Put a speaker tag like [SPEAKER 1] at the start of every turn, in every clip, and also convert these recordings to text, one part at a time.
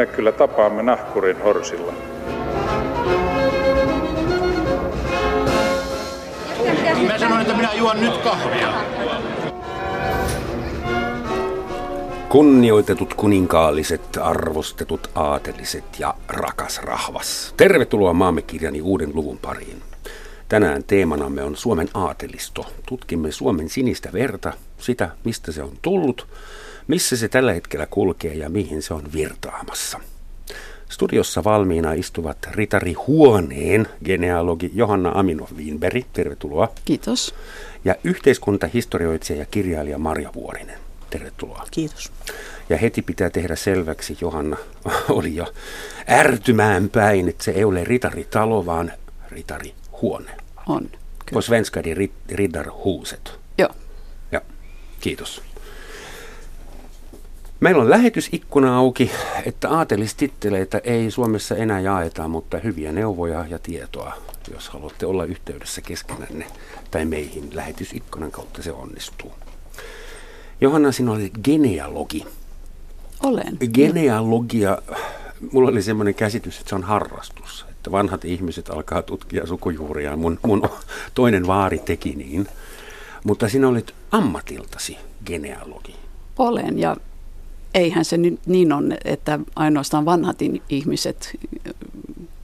[SPEAKER 1] me kyllä tapaamme nahkurin horsilla.
[SPEAKER 2] Mä sanoin, että minä juon nyt kahvia.
[SPEAKER 3] Kunnioitetut kuninkaalliset, arvostetut aateliset ja rakas rahvas. Tervetuloa maamme kirjani uuden luvun pariin. Tänään teemanamme on Suomen aatelisto. Tutkimme Suomen sinistä verta, sitä mistä se on tullut, missä se tällä hetkellä kulkee ja mihin se on virtaamassa. Studiossa valmiina istuvat ritari Huoneen genealogi Johanna Aminov Wienberg, tervetuloa.
[SPEAKER 4] Kiitos.
[SPEAKER 3] Ja yhteiskuntahistorioitsija ja kirjailija Marja Vuorinen, tervetuloa.
[SPEAKER 4] Kiitos.
[SPEAKER 3] Ja heti pitää tehdä selväksi, Johanna oli jo ärtymään päin, että se ei ole ritaritalo, vaan ritarihuone.
[SPEAKER 4] On.
[SPEAKER 3] På svenska det riddarhuset.
[SPEAKER 4] Joo.
[SPEAKER 3] Ja, kiitos. Meillä on lähetysikkuna auki, että aatelistitteleitä ei Suomessa enää jaeta, mutta hyviä neuvoja ja tietoa, jos haluatte olla yhteydessä keskenänne tai meihin, lähetysikkunan kautta se onnistuu. Johanna, sinä olet genealogi.
[SPEAKER 4] Olen.
[SPEAKER 3] Genealogia, mulla oli semmoinen käsitys, että se on harrastus, että vanhat ihmiset alkaa tutkia sukujuuriaan. Mun, mun toinen vaari teki niin, mutta sinä olit ammatiltasi genealogi.
[SPEAKER 4] Olen ja eihän se nyt niin on, että ainoastaan vanhat ihmiset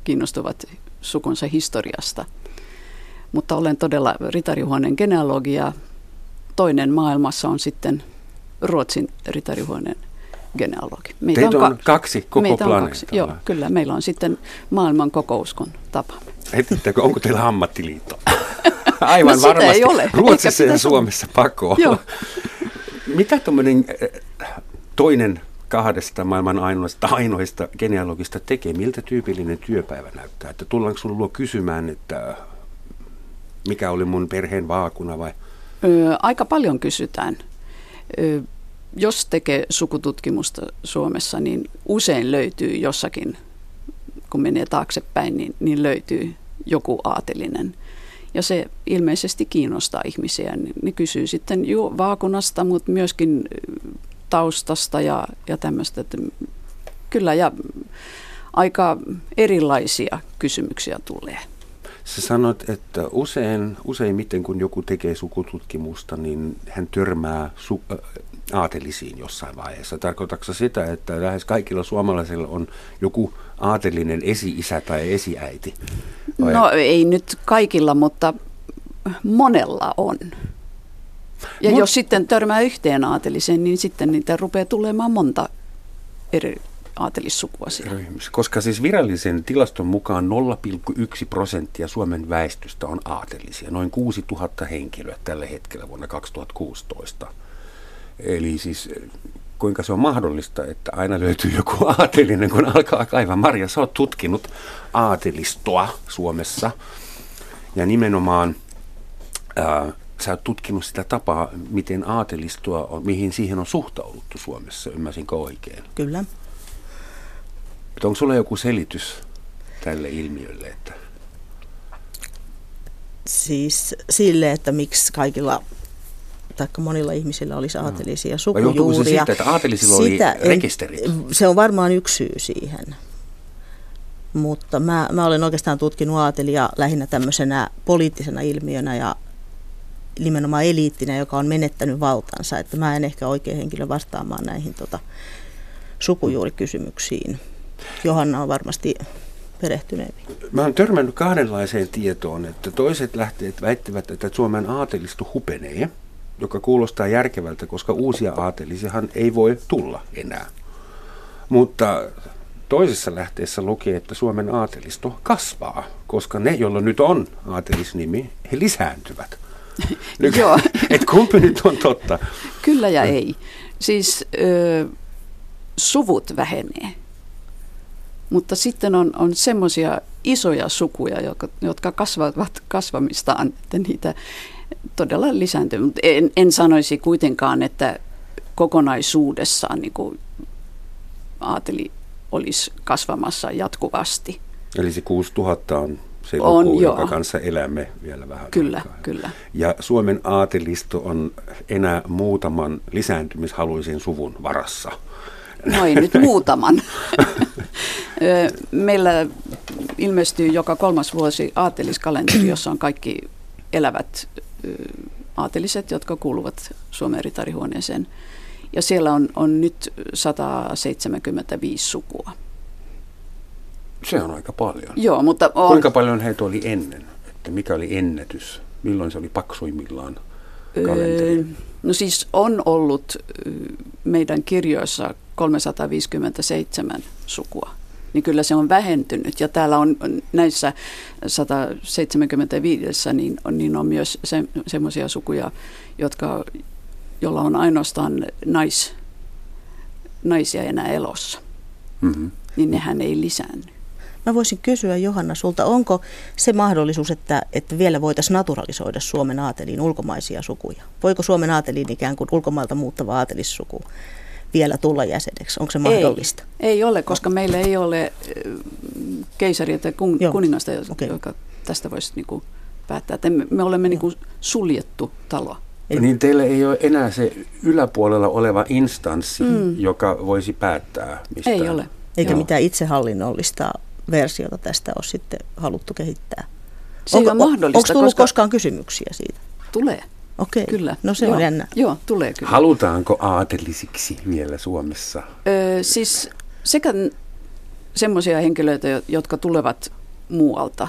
[SPEAKER 4] kiinnostuvat sukunsa historiasta. Mutta olen todella ritarihuoneen genealogia. Toinen maailmassa on sitten Ruotsin ritarihuoneen genealogi.
[SPEAKER 3] Meitä Teitä on, on kaksi koko meitä on kaksi.
[SPEAKER 4] Joo, kyllä. Meillä on sitten maailman kokouskon tapa.
[SPEAKER 3] Etittäkö, onko teillä ammattiliitto? Aivan no, varmasti.
[SPEAKER 4] ei ole.
[SPEAKER 3] Ruotsissa ja Suomessa pakko Joo. Mitä tuommoinen toinen kahdesta maailman ainoista, ainoista genealogista tekee? Miltä tyypillinen työpäivä näyttää? Että tullaanko sinulla luo kysymään, että mikä oli mun perheen vaakuna vai?
[SPEAKER 4] Ö, aika paljon kysytään. Ö, jos tekee sukututkimusta Suomessa, niin usein löytyy jossakin, kun menee taaksepäin, niin, niin löytyy joku aatelinen. Ja se ilmeisesti kiinnostaa ihmisiä. Ne kysyy sitten jo vaakunasta, mutta myöskin taustasta ja, ja tämmöistä. Että kyllä ja aika erilaisia kysymyksiä tulee.
[SPEAKER 3] Sä sanoit, että usein, useimmiten kun joku tekee sukututkimusta, niin hän törmää su- äh, aatelisiin jossain vaiheessa. Tarkoitatko sitä, että lähes kaikilla suomalaisilla on joku aatelinen esi-isä tai esiäiti?
[SPEAKER 4] Vai? No ei nyt kaikilla, mutta monella on. Ja Mut, jos sitten törmää yhteen aateliseen, niin sitten niitä rupeaa tulemaan monta eri aatelissukua siellä.
[SPEAKER 3] Koska siis virallisen tilaston mukaan 0,1 prosenttia Suomen väestöstä on aatelisia, noin 6000 henkilöä tällä hetkellä vuonna 2016. Eli siis kuinka se on mahdollista, että aina löytyy joku aatelinen, kun alkaa kaivaa. Marja, sä oot tutkinut aatelistoa Suomessa ja nimenomaan ää, sä oot tutkinut sitä tapaa, miten aatelistoa on, mihin siihen on suhtauduttu Suomessa, ymmärsinkö oikein?
[SPEAKER 5] Kyllä.
[SPEAKER 3] Että onko sulla joku selitys tälle ilmiölle? Että...
[SPEAKER 5] Siis sille, että miksi kaikilla tai monilla ihmisillä olisi aatelisia sukujuuria.
[SPEAKER 3] Vai se siitä, että aatelisilla oli Sitä, rekisterit?
[SPEAKER 5] Se on varmaan yksi syy siihen. Mutta mä, mä olen oikeastaan tutkinut aatelia lähinnä tämmöisenä poliittisena ilmiönä ja nimenomaan eliittinä, joka on menettänyt valtansa. Että mä en ehkä oikein henkilö vastaamaan näihin tota, sukujuurikysymyksiin. Johanna on varmasti perehtyneempi.
[SPEAKER 3] Mä oon törmännyt kahdenlaiseen tietoon, että toiset lähteet väittävät, että Suomen aatelisto hupenee, joka kuulostaa järkevältä, koska uusia aatelisiahan ei voi tulla enää. Mutta toisessa lähteessä lukee, että Suomen aatelisto kasvaa, koska ne, joilla nyt on aatelisnimi, he lisääntyvät.
[SPEAKER 4] Joo.
[SPEAKER 3] Et kumpi nyt on totta?
[SPEAKER 4] Kyllä ja ei. Siis ö, suvut vähenee. Mutta sitten on, on semmoisia isoja sukuja, jotka, jotka kasvavat kasvamistaan, että niitä todella lisääntyy. Mutta en, en sanoisi kuitenkaan, että kokonaisuudessaan niin kuin aateli olisi kasvamassa jatkuvasti.
[SPEAKER 3] Eli se 6000 on se luku, on, jonka joo. kanssa elämme vielä vähän
[SPEAKER 4] Kyllä,
[SPEAKER 3] aikaa.
[SPEAKER 4] kyllä.
[SPEAKER 3] Ja Suomen aatelisto on enää muutaman lisääntymishaluisen suvun varassa.
[SPEAKER 4] No ei nyt muutaman. Meillä ilmestyy joka kolmas vuosi aateliskalenteri, jossa on kaikki elävät aateliset, jotka kuuluvat Suomen ritarihuoneeseen. Ja siellä on, on nyt 175 sukua.
[SPEAKER 3] Se on aika paljon.
[SPEAKER 4] Joo, mutta on...
[SPEAKER 3] Kuinka paljon heitä oli ennen? Että mikä oli ennätys? Milloin se oli paksuimmillaan kalenteri? Öö,
[SPEAKER 4] no siis on ollut meidän kirjoissa 357 sukua niin kyllä se on vähentynyt. Ja täällä on näissä 175, niin on, niin on myös se, semmoisia sukuja, jotka, jolla on ainoastaan nais, naisia enää elossa. Mm-hmm. Niin nehän ei lisäänny.
[SPEAKER 5] Mä voisin kysyä Johanna sulta, onko se mahdollisuus, että, että vielä voitaisiin naturalisoida Suomen aateliin ulkomaisia sukuja? Voiko Suomen aateliin ikään kuin ulkomailta muuttava aatelissuku vielä tulla jäseneksi? Onko se mahdollista?
[SPEAKER 4] Ei, ei ole, koska meillä ei ole keisaria tai kun, kuningasta, okay. joka tästä voisi niin kuin päättää. Että me, me olemme niin kuin suljettu talo.
[SPEAKER 3] Eli... Niin teillä ei ole enää se yläpuolella oleva instanssi, mm. joka voisi päättää mistään.
[SPEAKER 4] Ei ole.
[SPEAKER 5] Eikä Joo. mitään itsehallinnollista versiota tästä ole sitten haluttu kehittää.
[SPEAKER 4] Se onko, on mahdollista.
[SPEAKER 5] Onko tullut koska... koskaan kysymyksiä siitä?
[SPEAKER 4] Tulee.
[SPEAKER 5] Okei,
[SPEAKER 4] kyllä.
[SPEAKER 5] no se
[SPEAKER 4] joo,
[SPEAKER 5] on jännä.
[SPEAKER 4] Joo, tulee kyllä.
[SPEAKER 3] Halutaanko aatelisiksi vielä Suomessa?
[SPEAKER 4] Öö, siis sekä semmoisia henkilöitä, jotka tulevat muualta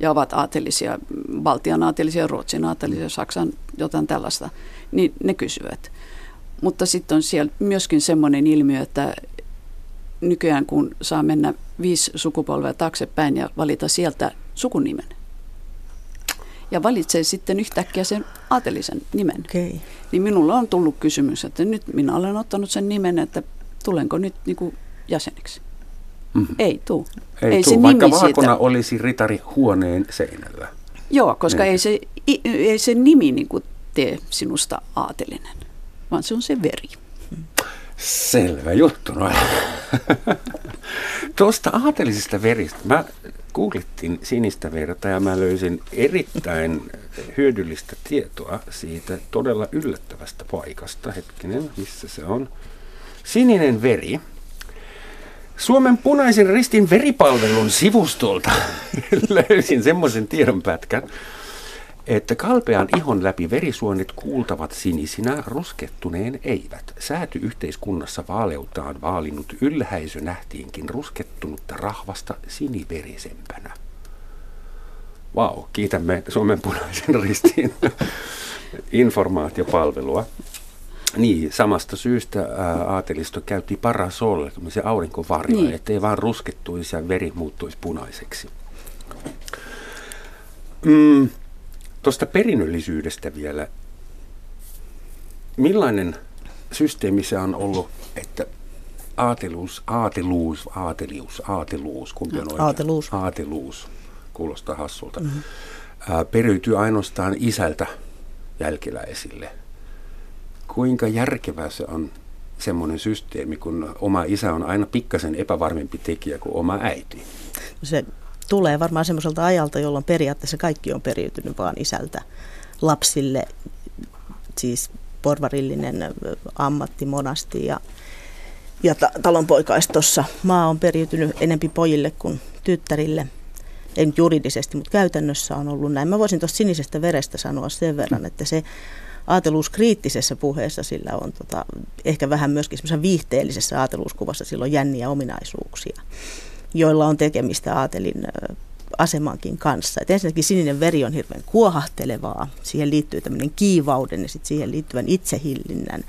[SPEAKER 4] ja ovat aatelisia, Baltian aatelisia, Ruotsin aatelisia, Saksan jotain tällaista, niin ne kysyvät. Mutta sitten on siellä myöskin semmoinen ilmiö, että nykyään kun saa mennä viisi sukupolvea taaksepäin ja valita sieltä sukunimen, ja valitsee sitten yhtäkkiä sen aatelisen nimen.
[SPEAKER 5] Okay.
[SPEAKER 4] Niin minulla on tullut kysymys, että nyt minä olen ottanut sen nimen, että tulenko nyt niin kuin jäseneksi. Mm-hmm. Ei tuu.
[SPEAKER 3] Ei, ei tuu, se vaikka nimi vaakona siitä... olisi ritari huoneen seinällä.
[SPEAKER 4] Joo, koska niin. ei, se, ei se nimi niin kuin tee sinusta aatelinen, vaan se on se veri.
[SPEAKER 3] Selvä juttu. No. Tuosta aatelisista veristä. Mä googlittiin sinistä verta ja mä löysin erittäin hyödyllistä tietoa siitä todella yllättävästä paikasta. Hetkinen, missä se on? Sininen veri. Suomen punaisen ristin veripalvelun sivustolta löysin semmoisen tiedonpätkän, että kalpean ihon läpi verisuonet kuultavat sinisinä, ruskettuneen eivät. Sääty-yhteiskunnassa vaaleutaan vaalinut ylhäisö nähtiinkin ruskettunutta rahvasta siniverisempänä. Vau, wow, kiitämme Suomen punaisen ristiin informaatiopalvelua. Niin, samasta syystä aatelisto käytti parasol, se aurinkovarjo, niin. ettei vaan ruskettuisi ja veri muuttuisi punaiseksi. Mm, Tuosta perinnöllisyydestä vielä. Millainen systeemi se on ollut, että aateluus, aateluus, aatelius, aateluus, kumpi on oikein?
[SPEAKER 5] Aateluus.
[SPEAKER 3] Aateluus, kuulostaa hassulta. Mm-hmm. Ää, periytyy ainoastaan isältä jälkeläisille. Kuinka järkevää se on semmoinen systeemi, kun oma isä on aina pikkasen epävarmempi tekijä kuin oma äiti?
[SPEAKER 5] Se tulee varmaan semmoiselta ajalta, jolloin periaatteessa kaikki on periytynyt vaan isältä lapsille, siis porvarillinen ammatti monasti ja, ja ta- talonpoikaistossa maa on periytynyt enempi pojille kuin tyttärille. Nyt juridisesti, mutta käytännössä on ollut näin. Mä voisin tuosta sinisestä verestä sanoa sen verran, että se aateluus kriittisessä puheessa sillä on tota, ehkä vähän myöskin semmoisessa viihteellisessä aateluuskuvassa silloin jänniä ominaisuuksia joilla on tekemistä aatelin asemankin kanssa. Et ensinnäkin sininen veri on hirveän kuohahtelevaa. Siihen liittyy tämmöinen kiivauden ja sit siihen liittyvän itsehillinnän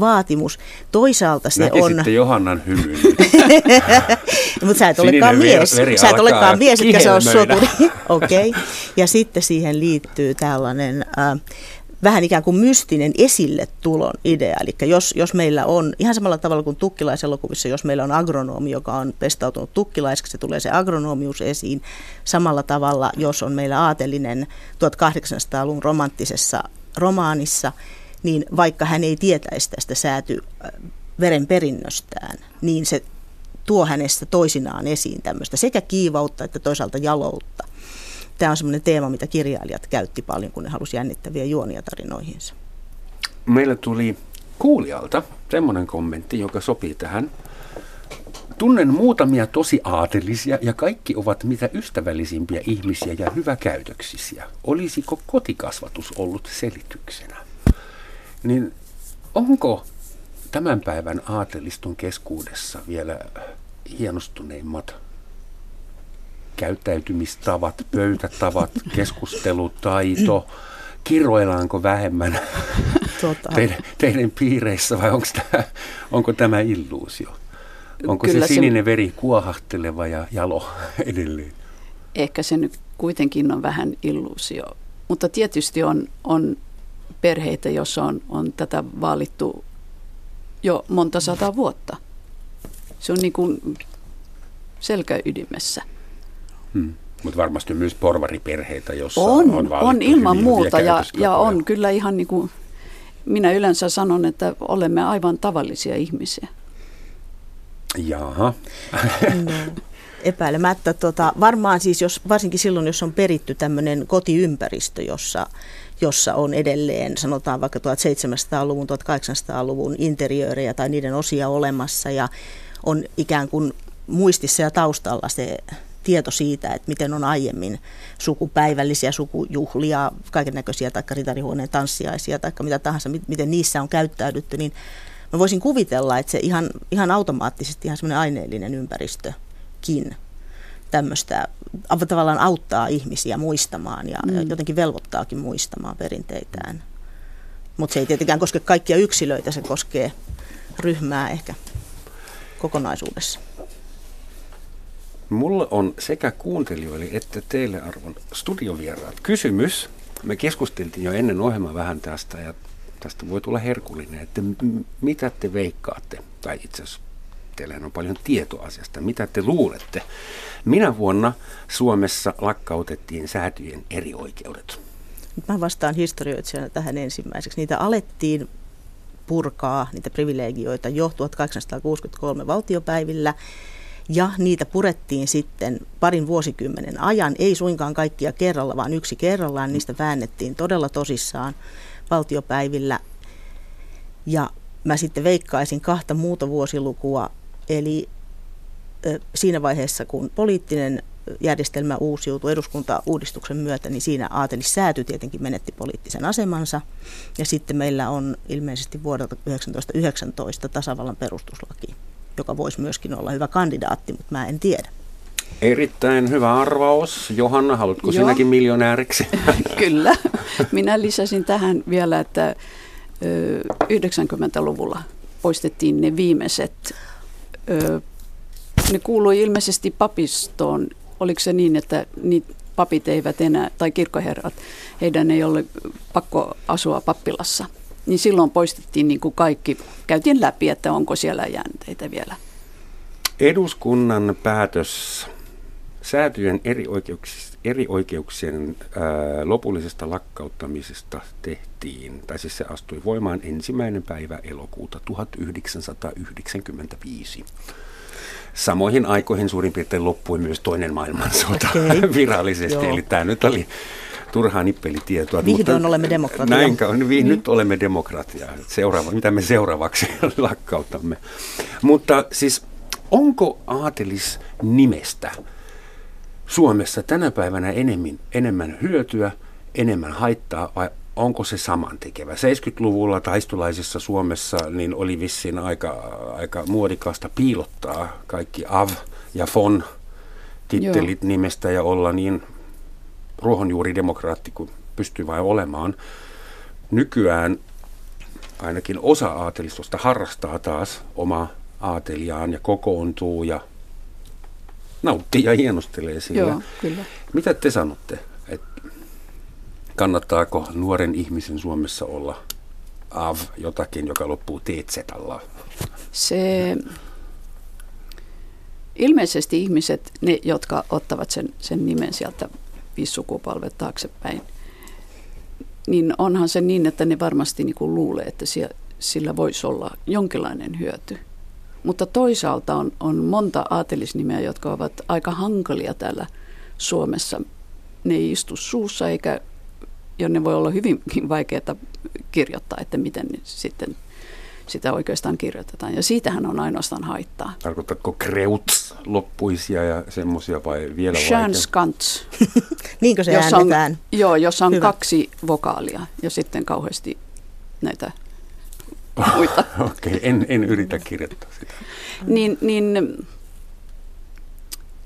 [SPEAKER 5] vaatimus. Toisaalta se
[SPEAKER 3] Näkisitte on... Johannan hymyn.
[SPEAKER 5] Mutta sä et olekaan mies. Veri sä et olekaan mies, etkä se on soturi. Okei. Okay. Ja sitten siihen liittyy tällainen... Äh, vähän ikään kuin mystinen esille tulon idea. Eli jos, jos meillä on, ihan samalla tavalla kuin tukkilaiselokuvissa, jos meillä on agronomi, joka on pestautunut tukkilaiseksi, se tulee se agronomius esiin. Samalla tavalla, jos on meillä aatelinen 1800-luvun romanttisessa romaanissa, niin vaikka hän ei tietäisi tästä sääty verenperinnöstään, niin se tuo hänestä toisinaan esiin tämmöistä sekä kiivautta että toisaalta jaloutta tämä on semmoinen teema, mitä kirjailijat käytti paljon, kun ne halusi jännittäviä juonia tarinoihinsa.
[SPEAKER 3] Meillä tuli kuulijalta semmoinen kommentti, joka sopii tähän. Tunnen muutamia tosi aatelisia ja kaikki ovat mitä ystävällisimpiä ihmisiä ja hyväkäytöksisiä. Olisiko kotikasvatus ollut selityksenä? Niin onko tämän päivän aatelistun keskuudessa vielä hienostuneimmat käyttäytymistavat, pöytätavat, keskustelutaito, kirroillaanko vähemmän tota. teidän, teidän piireissä vai onko tämä, onko tämä illuusio? Onko Kyllä se sininen se, veri kuohahteleva ja jalo edelleen?
[SPEAKER 4] Ehkä se nyt kuitenkin on vähän illuusio. Mutta tietysti on, on perheitä, joissa on, on tätä vaalittu jo monta sataa vuotta. Se on niin kuin selkäydimessä.
[SPEAKER 3] Hmm. Mutta varmasti myös porvariperheitä, jossa
[SPEAKER 4] on,
[SPEAKER 3] on
[SPEAKER 4] On ilman muuta ja, ja on kyllä ihan niin kuin, minä yleensä sanon, että olemme aivan tavallisia ihmisiä.
[SPEAKER 3] Jaha.
[SPEAKER 5] No, epäilemättä. Tota, varmaan siis, jos, varsinkin silloin, jos on peritty tämmöinen kotiympäristö, jossa, jossa on edelleen, sanotaan vaikka 1700-luvun, 1800-luvun interiöörejä tai niiden osia olemassa ja on ikään kuin muistissa ja taustalla se tieto siitä, että miten on aiemmin sukupäivällisiä sukujuhlia, kaiken näköisiä tai ritarihuoneen tanssiaisia tai mitä tahansa, miten niissä on käyttäydytty, niin mä voisin kuvitella, että se ihan, ihan automaattisesti ihan semmoinen aineellinen ympäristökin tämmöistä tavallaan auttaa ihmisiä muistamaan ja, mm. jotenkin velvoittaakin muistamaan perinteitään. Mutta se ei tietenkään koske kaikkia yksilöitä, se koskee ryhmää ehkä kokonaisuudessa.
[SPEAKER 3] Mulla on sekä kuuntelijoille että teille arvon studiovieraat kysymys. Me keskusteltiin jo ennen ohjelmaa vähän tästä ja tästä voi tulla herkullinen, että mitä te veikkaatte, tai itse asiassa teillähän on paljon tietoa asiasta, mitä te luulette. Minä vuonna Suomessa lakkautettiin säätyjen eri oikeudet?
[SPEAKER 5] Mä vastaan historioitsijana tähän ensimmäiseksi. Niitä alettiin purkaa, niitä privilegioita jo 1863 valtiopäivillä ja niitä purettiin sitten parin vuosikymmenen ajan, ei suinkaan kaikkia kerralla, vaan yksi kerrallaan, niistä väännettiin todella tosissaan valtiopäivillä. Ja mä sitten veikkaisin kahta muuta vuosilukua, eli siinä vaiheessa, kun poliittinen järjestelmä uusiutui eduskuntauudistuksen myötä, niin siinä aatelissääty tietenkin menetti poliittisen asemansa. Ja sitten meillä on ilmeisesti vuodelta 1919 tasavallan perustuslaki joka voisi myöskin olla hyvä kandidaatti, mutta mä en tiedä.
[SPEAKER 3] Erittäin hyvä arvaus. Johanna, haluatko Joo. sinäkin miljonääriksi?
[SPEAKER 4] Kyllä. Minä lisäsin tähän vielä, että 90-luvulla poistettiin ne viimeiset. Ne kuului ilmeisesti papistoon. Oliko se niin, että niitä papit eivät enää, tai kirkkoherrat, heidän ei ole pakko asua pappilassa? Niin silloin poistettiin niin kuin kaikki, käytiin läpi, että onko siellä jäänteitä vielä.
[SPEAKER 3] Eduskunnan päätös säätyjen erioikeuksien, erioikeuksien ää, lopullisesta lakkauttamisesta tehtiin, tai siis se astui voimaan ensimmäinen päivä elokuuta 1995. Samoihin aikoihin suurin piirtein loppui myös toinen maailmansota okay. virallisesti, Joo. eli tämä nyt oli turhaa nippelitietoa.
[SPEAKER 5] Vihdoin mutta olemme demokratia.
[SPEAKER 3] Näin, niin. niin. nyt olemme demokratia. Seuraava, mitä me seuraavaksi lakkautamme. Mutta siis onko aatelis nimestä Suomessa tänä päivänä enemmän, enemmän hyötyä, enemmän haittaa vai onko se samantekevä? 70-luvulla taistolaisessa Suomessa niin oli vissiin aika, aika muodikasta piilottaa kaikki av ja fon tittelit Joo. nimestä ja olla niin ruohonjuuridemokraatti kuin pystyy vain olemaan. Nykyään ainakin osa aatelistosta harrastaa taas oma aateliaan ja kokoontuu ja nauttii ja hienostelee sillä.
[SPEAKER 4] Joo, kyllä.
[SPEAKER 3] Mitä te sanotte? Et kannattaako nuoren ihmisen Suomessa olla av jotakin, joka loppuu teetsetalla?
[SPEAKER 4] Se ilmeisesti ihmiset, ne jotka ottavat sen, sen nimen sieltä viisi sukupolvet taaksepäin, niin onhan se niin, että ne varmasti niin kuin luulee, että sillä voisi olla jonkinlainen hyöty. Mutta toisaalta on, on monta aatelisnimeä, jotka ovat aika hankalia täällä Suomessa. Ne ei istu suussa eikä, ja ne voi olla hyvinkin vaikeaa kirjoittaa, että miten ne sitten sitä oikeastaan kirjoitetaan. Ja siitähän on ainoastaan haittaa.
[SPEAKER 3] Tarkoitatko kreuts loppuisia ja semmoisia vai vielä
[SPEAKER 4] Chance kants.
[SPEAKER 5] Niinkö se
[SPEAKER 4] jos
[SPEAKER 5] äännetään?
[SPEAKER 4] On, joo, jos on
[SPEAKER 5] Hyvä.
[SPEAKER 4] kaksi vokaalia ja sitten kauheasti näitä muita.
[SPEAKER 3] Okei, okay, en, en yritä kirjoittaa sitä.
[SPEAKER 4] niin, niin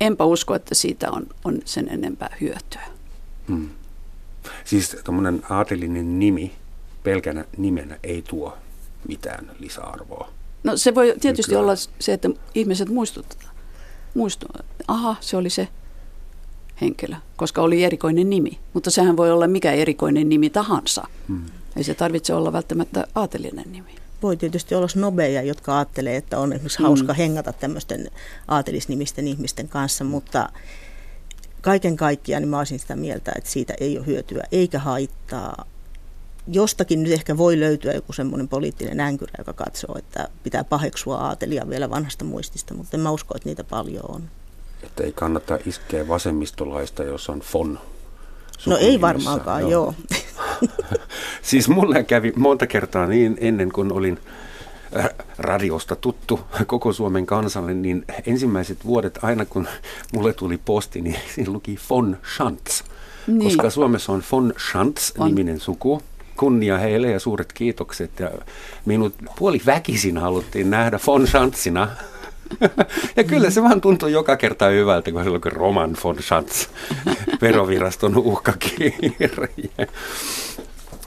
[SPEAKER 4] enpä usko, että siitä on, on sen enempää hyötyä.
[SPEAKER 3] Hmm. Siis tuommoinen aatelinen nimi pelkänä nimenä ei tuo mitään lisäarvoa.
[SPEAKER 4] No se voi tietysti
[SPEAKER 3] Nykyään.
[SPEAKER 4] olla se, että ihmiset muistutetaan. Muistu, aha, se oli se henkilö, koska oli erikoinen nimi. Mutta sehän voi olla mikä erikoinen nimi tahansa.
[SPEAKER 3] Hmm.
[SPEAKER 4] Ei se tarvitse olla välttämättä aatelinen nimi.
[SPEAKER 5] Voi tietysti olla snobeja, jotka ajattelee, että on esimerkiksi
[SPEAKER 4] Mm.
[SPEAKER 5] hauska hengata tämmöisten aatelisnimisten ihmisten kanssa, mutta kaiken kaikkiaan niin mä olisin sitä mieltä, että siitä ei ole hyötyä eikä haittaa. Jostakin nyt ehkä voi löytyä joku semmoinen poliittinen änkyrä, joka katsoo, että pitää paheksua aatelia vielä vanhasta muistista, mutta en mä usko, että niitä paljon on.
[SPEAKER 3] Että ei kannata iskeä vasemmistolaista, jos on fon.
[SPEAKER 5] No ei varmaankaan, joo.
[SPEAKER 3] Siis mulle kävi monta kertaa niin ennen kuin olin äh, radiosta tuttu koko Suomen kansalle, niin ensimmäiset vuodet aina kun mulle tuli posti, niin siinä luki von Schantz.
[SPEAKER 4] Niin.
[SPEAKER 3] Koska Suomessa on von Schantz
[SPEAKER 4] On.
[SPEAKER 3] niminen suku. Kunnia heille ja suuret kiitokset. Ja minut puoli väkisin haluttiin nähdä von Schantzina. Ja kyllä se vaan tuntui joka kerta hyvältä, kun se oli Roman von Schatz, veroviraston uhkakirje.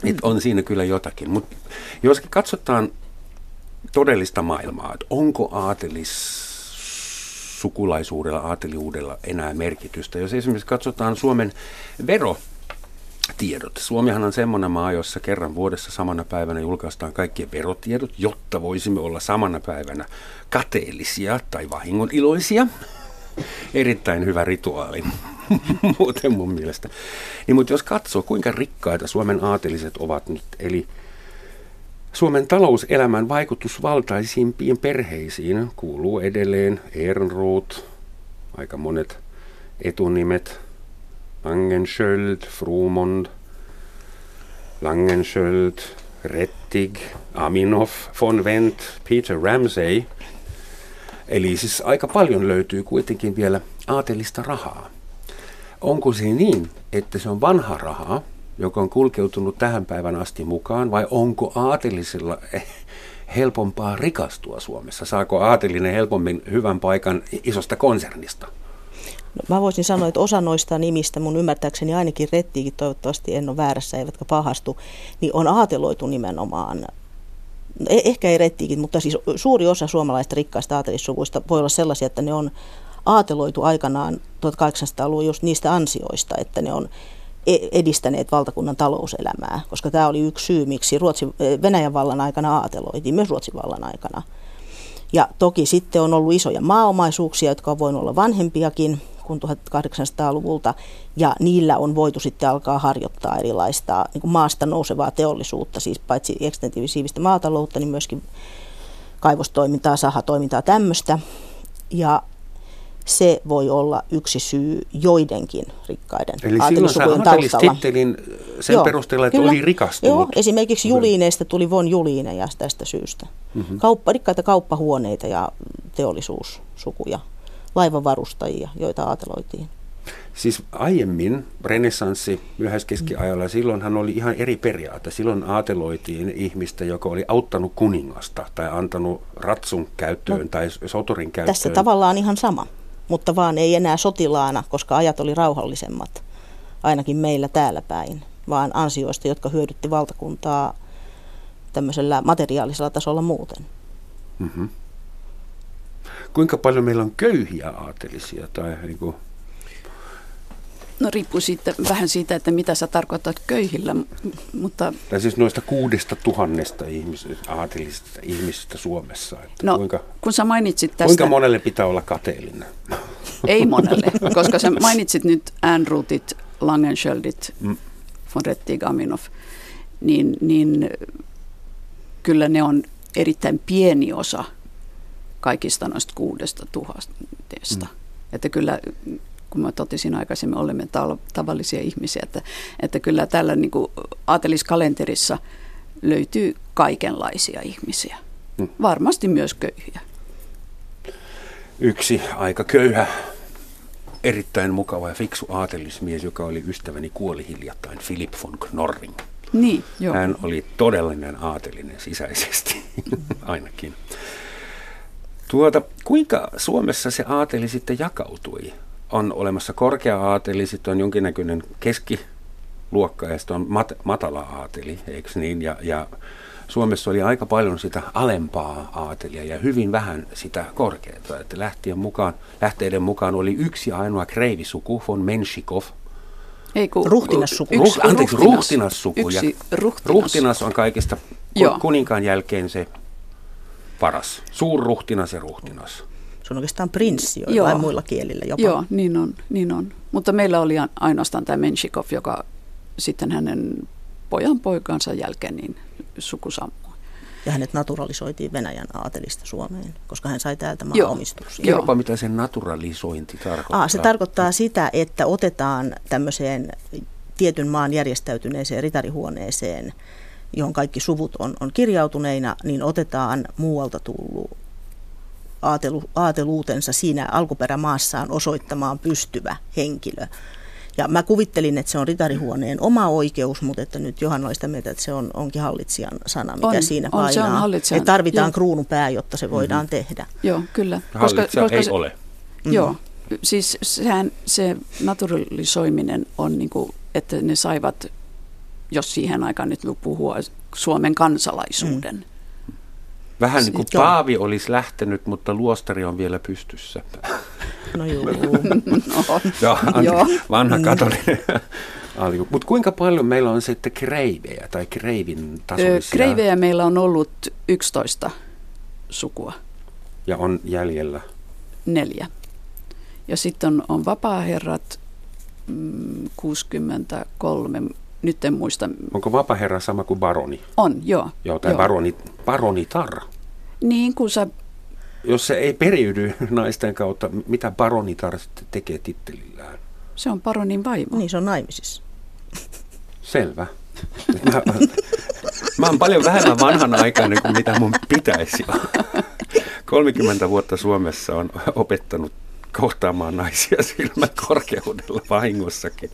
[SPEAKER 3] Et on siinä kyllä jotakin. Mutta jos katsotaan todellista maailmaa, että onko aatelis sukulaisuudella, aateliuudella enää merkitystä. Jos esimerkiksi katsotaan Suomen verotiedot. Suomihan on semmoinen maa, jossa kerran vuodessa samana päivänä julkaistaan kaikkien verotiedot, jotta voisimme olla samana päivänä kateellisia tai vahingoniloisia. Erittäin hyvä rituaali muuten mun mielestä. Niin, mutta jos katsoo, kuinka rikkaita Suomen aateliset ovat nyt, eli Suomen talouselämän vaikutus valtaisimpiin perheisiin kuuluu edelleen Ehrenroth, aika monet etunimet, Langenschöld, Frumond, Langenschöld, Rettig, Aminov, von Wendt, Peter Ramsey. Eli siis aika paljon löytyy kuitenkin vielä aatelista rahaa. Onko se niin, että se on vanha rahaa, joka on kulkeutunut tähän päivän asti mukaan, vai onko aatelisilla helpompaa rikastua Suomessa? Saako aatelinen helpommin hyvän paikan isosta konsernista?
[SPEAKER 5] Mä voisin sanoa, että osa noista nimistä, mun ymmärtääkseni ainakin Rettiikin, toivottavasti en ole väärässä, eivätkä pahastu, niin on aateloitu nimenomaan no, eh- ehkä ei Rettiikin, mutta siis suuri osa suomalaista rikkaista aatelissuvuista voi olla sellaisia, että ne on aateloitu aikanaan 1800-luvun just niistä ansioista, että ne on e- edistäneet valtakunnan talouselämää, koska tämä oli yksi syy, miksi Ruotsin, Venäjän vallan aikana aateloitiin, myös Ruotsin vallan aikana. Ja toki sitten on ollut isoja maaomaisuuksia, jotka on voinut olla vanhempiakin kuin 1800-luvulta, ja niillä on voitu sitten alkaa harjoittaa erilaista niin kuin maasta nousevaa teollisuutta, siis paitsi ekstensiivistä maataloutta, niin myöskin kaivostoimintaa, sahatoimintaa, tämmöistä. Ja se voi olla yksi syy joidenkin rikkaiden
[SPEAKER 3] Eli
[SPEAKER 5] aatelissukujen taustalla.
[SPEAKER 3] tittelin sen
[SPEAKER 5] Joo,
[SPEAKER 3] perusteella, että
[SPEAKER 5] kyllä.
[SPEAKER 3] oli rikastunut.
[SPEAKER 5] Joo, esimerkiksi Juliineista tuli von Juliineja tästä syystä. Mm-hmm. Kauppa, rikkaita kauppahuoneita ja teollisuussukuja, laivavarustajia, joita aateloitiin.
[SPEAKER 3] Siis aiemmin renessanssi myöhäiskeskiajalla, silloinhan oli ihan eri periaate. Silloin aateloitiin ihmistä, joka oli auttanut kuningasta tai antanut ratsun käyttöön no, tai soturin käyttöön.
[SPEAKER 5] Tässä tavallaan ihan sama, mutta vaan ei enää sotilaana, koska ajat oli rauhallisemmat, ainakin meillä täällä päin, vaan ansioista, jotka hyödytti valtakuntaa tämmöisellä materiaalisella tasolla muuten.
[SPEAKER 3] Mm-hmm. Kuinka paljon meillä on köyhiä aatelisia tai niin kuin
[SPEAKER 4] No riippuu siitä, vähän siitä, että mitä sä tarkoitat köyhillä, mutta
[SPEAKER 3] Tai siis noista kuudesta tuhannesta ihmis- aatelisista ihmisistä Suomessa. Että
[SPEAKER 4] no,
[SPEAKER 3] kuinka,
[SPEAKER 4] kun sä mainitsit tästä,
[SPEAKER 3] kuinka monelle pitää olla kateellinen?
[SPEAKER 4] ei monelle, koska sä mainitsit nyt Ehrnrothit, Langenschöldit,
[SPEAKER 3] Mm.
[SPEAKER 4] von Rettig, Aminov, niin, niin kyllä ne on erittäin pieni osa kaikista noista kuudesta tuhannesta. Mm. Että kyllä, kun mä totesin aikaisemmin, olemme tal- tavallisia ihmisiä, että, että kyllä tällä niin kuin aateliskalenterissa löytyy kaikenlaisia ihmisiä. Hmm. Varmasti myös köyhiä.
[SPEAKER 3] Yksi aika köyhä, erittäin mukava ja fiksu aatelismies, joka oli ystäväni, kuoli hiljattain, Philip von Knorring.
[SPEAKER 4] Niin, joo.
[SPEAKER 3] Hän oli todellinen aatelinen sisäisesti, ainakin. Tuota, kuinka Suomessa se aateli sitten jakautui? On olemassa korkea aateli, sitten on jonkinnäköinen keskiluokka ja sitten on mat- matala aateli, eikö niin? Ja, ja Suomessa oli aika paljon sitä alempaa aatelia ja hyvin vähän sitä korkeaa. Että lähtien mukaan, lähteiden mukaan oli yksi ainoa kreivisuku, von Menshikov,
[SPEAKER 5] ei kun, ruhtinassuku.
[SPEAKER 3] Yksi, Ruh, anteeksi, ruhtinassuku.
[SPEAKER 4] Yksi ruhtinas.
[SPEAKER 3] ruhtinas on kaikista kuninkaan jälkeen se paras. Suurruhtinas ja ruhtinas.
[SPEAKER 5] Se on oikeastaan prinssi joillain muilla kielillä jopa.
[SPEAKER 4] Joo, niin on, niin on. Mutta meillä oli ainoastaan tämä Menshikov, joka sitten hänen pojan poikansa jälkeen niin suku sammui.
[SPEAKER 5] Ja hänet naturalisoitiin Venäjän aatelista Suomeen, koska hän sai täältä maaomistuksia.
[SPEAKER 3] Kerropa, mitä se naturalisointi tarkoittaa.
[SPEAKER 5] Aa, se tarkoittaa sitä, että otetaan tämmöiseen tietyn maan järjestäytyneeseen ritarihuoneeseen, johon kaikki suvut on, on kirjautuneina, niin otetaan muualta tullut aatelu, aateluutensa siinä alkuperämaassaan osoittamaan pystyvä henkilö. Ja mä kuvittelin, että se on ritarihuoneen oma oikeus, mutta että nyt Johanna oli sitä mieltä, että se on, onkin hallitsijan sana, mikä
[SPEAKER 4] on,
[SPEAKER 5] siinä
[SPEAKER 4] on,
[SPEAKER 5] painaa.
[SPEAKER 4] Se on hallitsijan.
[SPEAKER 5] Että tarvitaan Joo. kruunupää, jotta se voidaan mm-hmm. tehdä.
[SPEAKER 4] Joo, kyllä.
[SPEAKER 3] Koska, koska ei se, ole.
[SPEAKER 4] Joo, mm-hmm. siis sehän, se naturalisoiminen on, niin kuin, että ne saivat, jos siihen aikaan nyt puhua, Suomen kansalaisuuden. Mm.
[SPEAKER 3] Vähän niin kuin Paavi olisi lähtenyt, mutta luostari on vielä pystyssä.
[SPEAKER 5] No joo.
[SPEAKER 3] no, joo, joo. vanha katolinen. Mutta kuinka paljon meillä on sitten kreivejä tai kreivin tasoisia?
[SPEAKER 4] Kreivejä meillä on ollut 11 sukua.
[SPEAKER 3] Ja on jäljellä?
[SPEAKER 4] Neljä. Ja sitten on, on vapaaherrat mm, 63, nyt en muista.
[SPEAKER 3] Onko vapaaherra sama kuin baroni?
[SPEAKER 4] On, joo.
[SPEAKER 3] Joo, tai joo. baroni, baronitar.
[SPEAKER 4] Niin, kun sä
[SPEAKER 3] jos se ei periydy naisten kautta, mitä baronitar sitten tekee tittelillään?
[SPEAKER 4] Se on baronin vaimo.
[SPEAKER 5] Niin, se on naimisissa.
[SPEAKER 3] Selvä. Mä, mä oon paljon vähemmän vanhanaikainen kuin mitä mun pitäisi olla. 30 vuotta Suomessa on opettanut kohtaamaan naisia silmät korkeudella vahingossakin.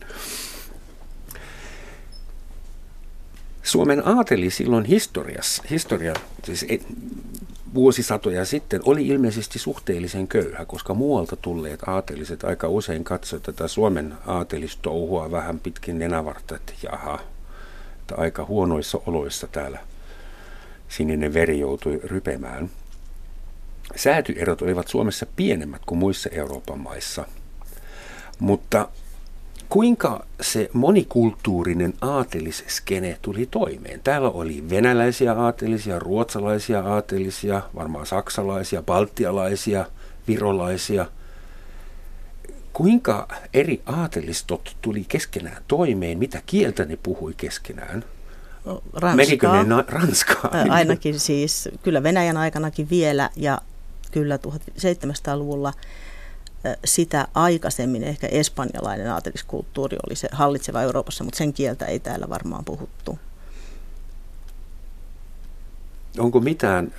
[SPEAKER 3] Suomen aateli silloin historiassa, historia, siis vuosisatoja sitten oli ilmeisesti suhteellisen köyhä, koska muualta tulleet aateliset aika usein katsoivat tätä Suomen aatelistouhua vähän pitkin nenävartta, että jaha, että aika huonoissa oloissa täällä sininen veri joutui rypemään. Säätyerot olivat Suomessa pienemmät kuin muissa Euroopan maissa, mutta kuinka se monikulttuurinen aateliskene tuli toimeen? Täällä oli venäläisiä aatelisia, ruotsalaisia aatelisia, varmaan saksalaisia, baltialaisia, virolaisia. Kuinka eri aatelistot tuli keskenään toimeen? Mitä kieltä ne puhui keskenään?
[SPEAKER 5] No, Ranskaa.
[SPEAKER 3] Ne Ranskaa?
[SPEAKER 5] Ainakin siis, kyllä Venäjän aikanakin vielä ja kyllä 1700-luvulla – sitä aikaisemmin ehkä espanjalainen aateliskulttuuri oli se hallitseva Euroopassa, mutta sen kieltä ei täällä varmaan puhuttu.
[SPEAKER 3] Onko mitään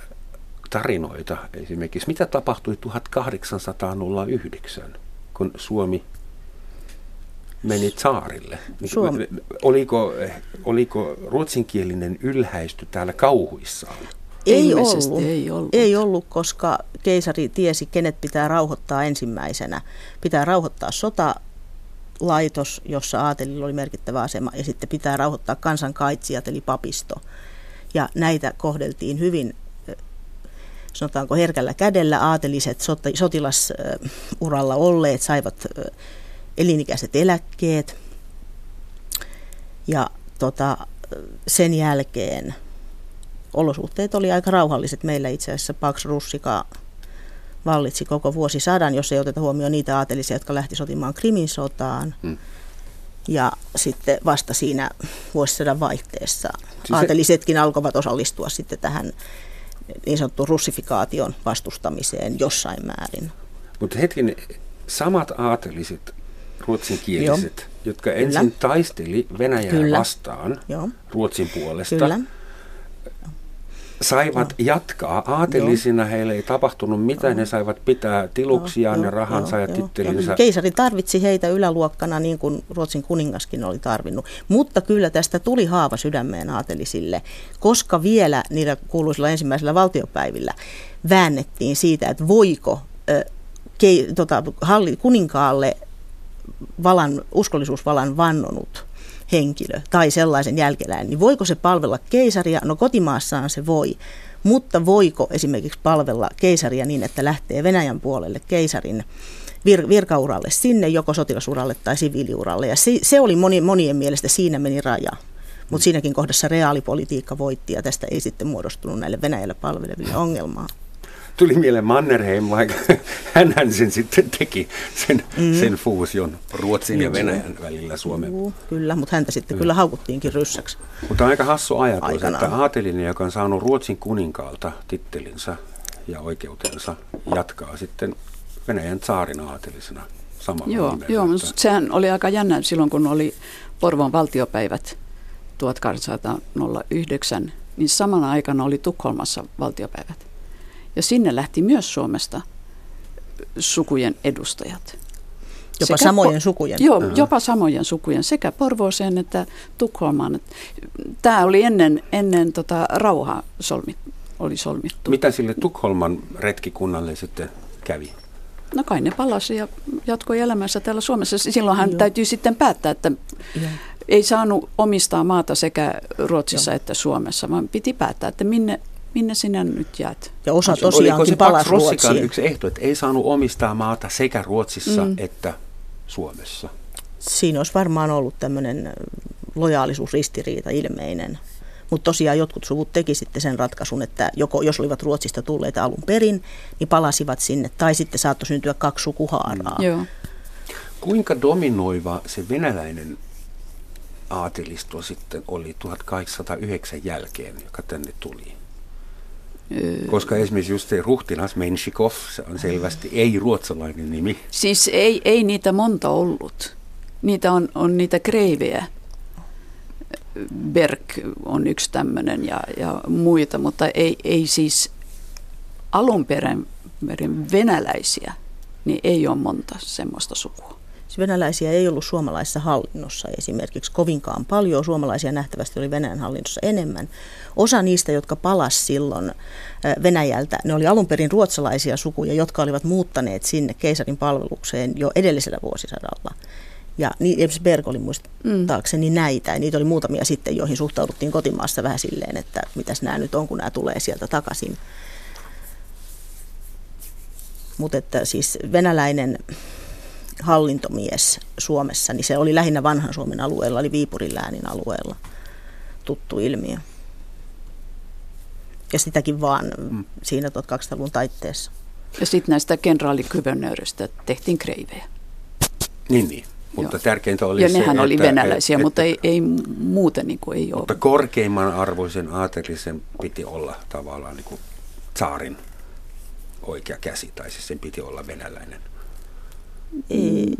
[SPEAKER 3] tarinoita esimerkiksi, mitä tapahtui 1809, kun Suomi meni saarille? Suomi. Oliko, oliko ruotsinkielinen ylhäisty täällä kauhuissaan?
[SPEAKER 5] Ei ollut. ei ollut. Ei ollut, koska keisari tiesi, kenet pitää rauhoittaa ensimmäisenä. Pitää rauhoittaa sotalaitos, jossa aatelilla oli merkittävä asema, ja sitten pitää rauhoittaa kansankaitsijat, eli papisto. Ja näitä kohdeltiin hyvin, sanotaanko herkällä kädellä, aateliset sotilasuralla olleet saivat elinikäiset eläkkeet. Ja tota, sen jälkeen olosuhteet oli aika rauhalliset. Meillä itse asiassa Pax Russika vallitsi koko vuosisadan, jos ei oteta huomioon niitä aatelisia, jotka lähti sotimaan Krimin sotaan. Hmm. Ja sitten vasta siinä vuosisadan vaihteessa siis aatelisetkin alkoivat osallistua sitten tähän niin sanottuun russifikaation vastustamiseen jossain määrin.
[SPEAKER 3] Mutta hetken, samat aateliset ruotsinkieliset, Joo. jotka Kyllä. ensin taisteli Venäjää Kyllä. vastaan Joo. Ruotsin puolesta, Kyllä saivat no. jatkaa aatelisina, heille ei tapahtunut mitään, no. ne saivat pitää tiluksiaan no, ja rahansa ja tittelinsä.
[SPEAKER 5] Keisari tarvitsi heitä yläluokkana niin kuin Ruotsin kuningaskin oli tarvinnut, mutta kyllä tästä tuli haava sydämeen aatelisille, koska vielä niillä kuuluisilla ensimmäisillä valtiopäivillä väännettiin siitä, että voiko ö, kei, tota, halli, kuninkaalle valan, uskollisuusvalan vannonut henkilö tai sellaisen jälkeläinen, niin voiko se palvella keisaria? No kotimaassaan se voi, mutta voiko esimerkiksi palvella keisaria niin, että lähtee Venäjän puolelle keisarin vir- virkauralle sinne, joko sotilasuralle tai siviiliuralle. Ja se, se oli moni, monien mielestä, siinä meni raja. Mutta siinäkin kohdassa reaalipolitiikka voitti ja tästä ei sitten muodostunut näille Venäjälle palveleville ongelmaa
[SPEAKER 3] tuli mieleen Mannerheim, vaikka hän sen sitten teki, sen, mm. sen fuusion Ruotsin ja Venäjän välillä Suomen. Juu,
[SPEAKER 5] kyllä, mutta häntä sitten kyllä haukuttiinkin ryssäksi.
[SPEAKER 3] Mutta on aika hassu ajatus, Aikanaan. että aatelinen, joka on saanut Ruotsin kuninkaalta tittelinsä ja oikeutensa, jatkaa sitten Venäjän saarin aatelisena samalla
[SPEAKER 4] Joo, joo mutta sehän oli aika jännä silloin, kun oli Porvon valtiopäivät 1809, niin samana aikana oli Tukholmassa valtiopäivät. Ja sinne lähti myös Suomesta sukujen edustajat.
[SPEAKER 5] Jopa sekä samojen po- sukujen?
[SPEAKER 4] Joo, uh-huh. jopa samojen sukujen, sekä Porvooseen että Tukholmaan. Tämä oli ennen, ennen tota, rauhaa solmit, oli solmittu.
[SPEAKER 3] Mitä sille Tukholman retkikunnalle sitten kävi?
[SPEAKER 4] No kai ne palasi ja jatkoi elämänsä täällä Suomessa. Silloinhan Joo. täytyy sitten päättää, että Joo. ei saanut omistaa maata sekä Ruotsissa Joo. että Suomessa, vaan piti päättää, että minne minne sinä nyt jäät?
[SPEAKER 5] Ja osa tosiaankin palasi Ruotsiin.
[SPEAKER 3] yksi ehto, että ei saanut omistaa maata sekä Ruotsissa mm. että Suomessa?
[SPEAKER 5] Siinä olisi varmaan ollut tämmöinen lojaalisuusristiriita ilmeinen. Mutta tosiaan jotkut suvut teki sitten sen ratkaisun, että joko jos olivat Ruotsista tulleita alun perin, niin palasivat sinne, tai sitten saattoi syntyä kaksi sukuhaaraa. Mm.
[SPEAKER 4] Joo.
[SPEAKER 3] Kuinka dominoiva se venäläinen aatelisto sitten oli 1809 jälkeen, joka tänne tuli? Koska esimerkiksi just se ruhtinas Menshikov, se on selvästi ei-ruotsalainen nimi.
[SPEAKER 4] Siis ei, ei niitä monta ollut. Niitä on, on niitä kreivejä. Berg on yksi tämmöinen ja, ja muita, mutta ei, ei siis alun perin venäläisiä, niin ei ole monta semmoista sukua.
[SPEAKER 5] Venäläisiä ei ollut suomalaisessa hallinnossa esimerkiksi kovinkaan paljon. Suomalaisia nähtävästi oli Venäjän hallinnossa enemmän. Osa niistä, jotka palas silloin Venäjältä, ne oli alun perin ruotsalaisia sukuja, jotka olivat muuttaneet sinne keisarin palvelukseen jo edellisellä vuosisadalla. Ja esimerkiksi Berg oli muistaakseni mm. näitä, ja niitä oli muutamia sitten, joihin suhtauduttiin kotimaassa vähän silleen, että mitäs nämä nyt on, kun nämä tulee sieltä takaisin. Mutta että siis venäläinen hallintomies Suomessa, niin se oli lähinnä vanhan Suomen alueella, eli Viipurin läänin alueella tuttu ilmiö. Ja sitäkin vaan mm. siinä 1200-luvun taitteessa.
[SPEAKER 4] Ja sitten näistä kenraalikuvernööristä tehtiin kreivejä.
[SPEAKER 3] Niin, niin. Mutta Joo. tärkeintä oli
[SPEAKER 4] ja
[SPEAKER 3] se,
[SPEAKER 4] nehän oli venäläisiä, että, mutta ei, ei muuten niin kuin ei
[SPEAKER 3] ole. Mutta korkeimman arvoisen aatelisen piti olla tavallaan niin kuin tsaarin oikea käsi, tai siis sen piti olla venäläinen.
[SPEAKER 5] Ei.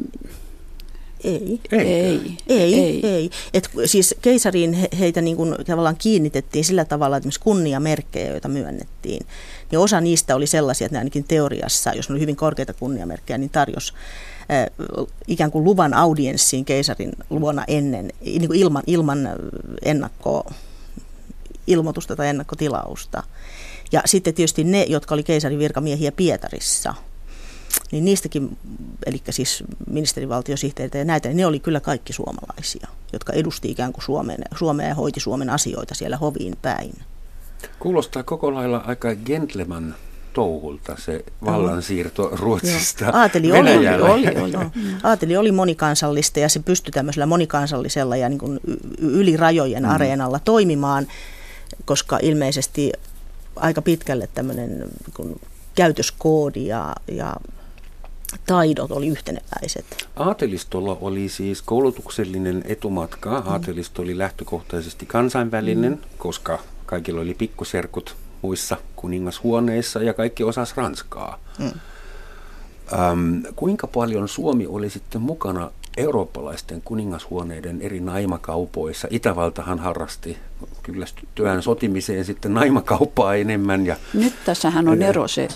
[SPEAKER 4] Ei.
[SPEAKER 5] Ei. Ei, ei. ei. Et siis keisariin he, heitä niin kuin tavallaan kiinnitettiin sillä tavalla, että kunniamerkkejä, joita myönnettiin. Niin osa niistä oli sellaisia, että ne ainakin teoriassa, jos ne oli hyvin korkeita kunniamerkkejä, niin tarjos äh, ikään kuin luvan audienssiin keisarin luona ennen, niin kuin ilman, ilman ennakko ilmoitusta tai ennakkotilausta. Ja sitten tietysti ne, jotka oli keisarin virkamiehiä Pietarissa – niin niistäkin, eli siis ministerivaltiosihteereitä ja näitä, niin ne oli kyllä kaikki suomalaisia, jotka edusti ikään kuin Suomen, Suomea ja hoiti Suomen asioita siellä hoviin päin.
[SPEAKER 3] Kuulostaa koko lailla aika gentleman touhulta se vallansiirto Ruotsista Joo.
[SPEAKER 5] Aateli oli, oli, oli, oli. Aateli oli monikansallista ja se pystyi tämmöisellä monikansallisella ja niin kuin yli rajojen mm. areenalla toimimaan, koska ilmeisesti aika pitkälle tämmöinen niin käytöskoodi ja, ja taidot oli yhteneväiset.
[SPEAKER 3] Aatelistolla oli siis koulutuksellinen etumatka. Mm. Aatelisto oli lähtökohtaisesti kansainvälinen, mm. koska kaikilla oli pikkuserkut muissa kuningashuoneissa ja kaikki osas ranskaa. Mm. Ähm, kuinka paljon Suomi oli sitten mukana eurooppalaisten kuningashuoneiden eri naimakaupoissa. Itävaltahan harrasti kyllästyttyään sotimiseen sitten naimakauppaa enemmän. Ja
[SPEAKER 4] Nyt tässähän on ero se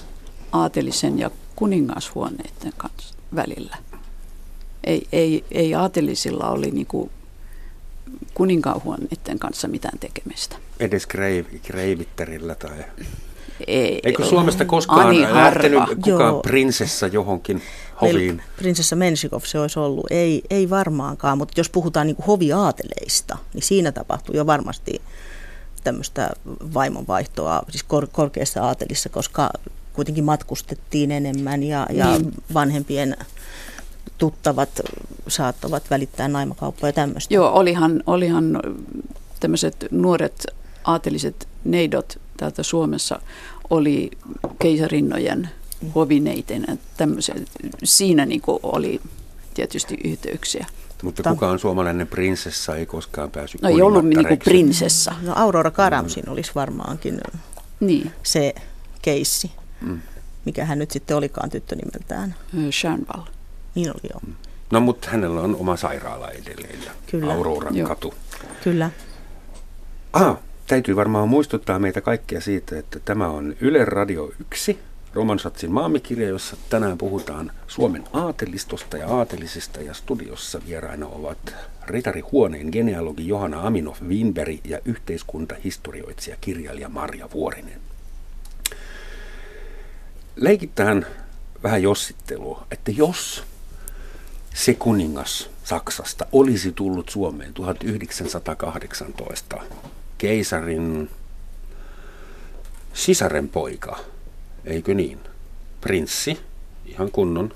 [SPEAKER 4] aatelisen ja kuningashuoneiden kanssa välillä. Ei, ei, ei aatelisilla oli niinku kuninkaanhuoneiden kanssa mitään tekemistä.
[SPEAKER 3] Edes kreivitterillä tai...
[SPEAKER 4] Ei,
[SPEAKER 3] Eikö Suomesta koskaan
[SPEAKER 4] Ani
[SPEAKER 3] lähtenyt
[SPEAKER 4] harva.
[SPEAKER 3] kukaan
[SPEAKER 5] Joo.
[SPEAKER 3] prinsessa johonkin
[SPEAKER 5] Meillä
[SPEAKER 3] hoviin?
[SPEAKER 5] prinsessa Menshikov se olisi ollut. Ei, ei varmaankaan, mutta jos puhutaan niin kuin hoviaateleista, niin siinä tapahtuu jo varmasti tämmöistä vaimonvaihtoa, siis kor- korkeassa aatelissa, koska kuitenkin matkustettiin enemmän ja, ja
[SPEAKER 4] Niin.
[SPEAKER 5] vanhempien tuttavat saattavat välittää naimakauppaa ja tämmöistä.
[SPEAKER 4] Joo, olihan, olihan tämmöiset nuoret aateliset neidot täältä Suomessa oli keisarinnojen hovineiten. Tämmöisen, siinä niin oli tietysti yhteyksiä.
[SPEAKER 3] Mutta
[SPEAKER 5] Ta-
[SPEAKER 3] kukaan suomalainen prinsessa ei koskaan päässyt
[SPEAKER 4] No ei ollut niin prinsessa.
[SPEAKER 5] No Aurora Karamsin olisi varmaankin
[SPEAKER 4] Niin,
[SPEAKER 5] se keissi,
[SPEAKER 3] Mm.
[SPEAKER 5] mikä hän nyt sitten olikaan tyttö nimeltään.
[SPEAKER 4] Schönwall.
[SPEAKER 5] Niin oli jo.
[SPEAKER 3] No mutta hänellä on oma sairaala edelleen ja
[SPEAKER 5] Kyllä.
[SPEAKER 3] Auroran
[SPEAKER 4] Joo.
[SPEAKER 3] katu.
[SPEAKER 5] Kyllä.
[SPEAKER 3] Ah, täytyy varmaan muistuttaa meitä kaikkia siitä, että tämä on Yle Radio 1, Romansatsin maamikirja, jossa tänään puhutaan Suomen aatelistosta ja aatelisista ja studiossa vieraina ovat Ritari Huoneen genealogi Johanna Aminov Winberg ja yhteiskuntahistorioitsija kirjailija Marja Vuorinen. Leikitään vähän jossittelua, että jos se kuningas Saksasta olisi tullut Suomeen 1918 keisarin sisaren poika, eikö niin? Prinssi, ihan kunnon.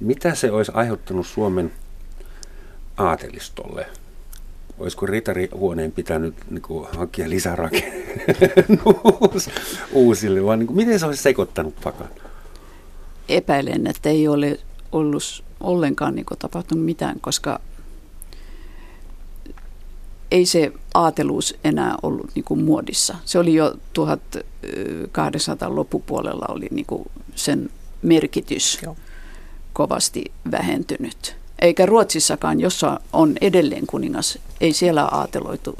[SPEAKER 3] Mitä se olisi aiheuttanut Suomen aatelistolle? Olisiko ritarihuoneen pitänyt niin kuin, hankkia lisärakennus uusille, vai niin kuin, miten se olisi sekoittanut pakan?
[SPEAKER 4] Epäilen, että ei ole ollut ollenkaan niin kuin tapahtunut mitään, koska ei se aateluus enää ollut niin kuin muodissa. Se oli jo 1800 loppupuolella oli niin kuin sen merkitys
[SPEAKER 5] Joo.
[SPEAKER 4] kovasti vähentynyt. Eikä Ruotsissakaan, jossa on edelleen kuningas, ei siellä aateloitu.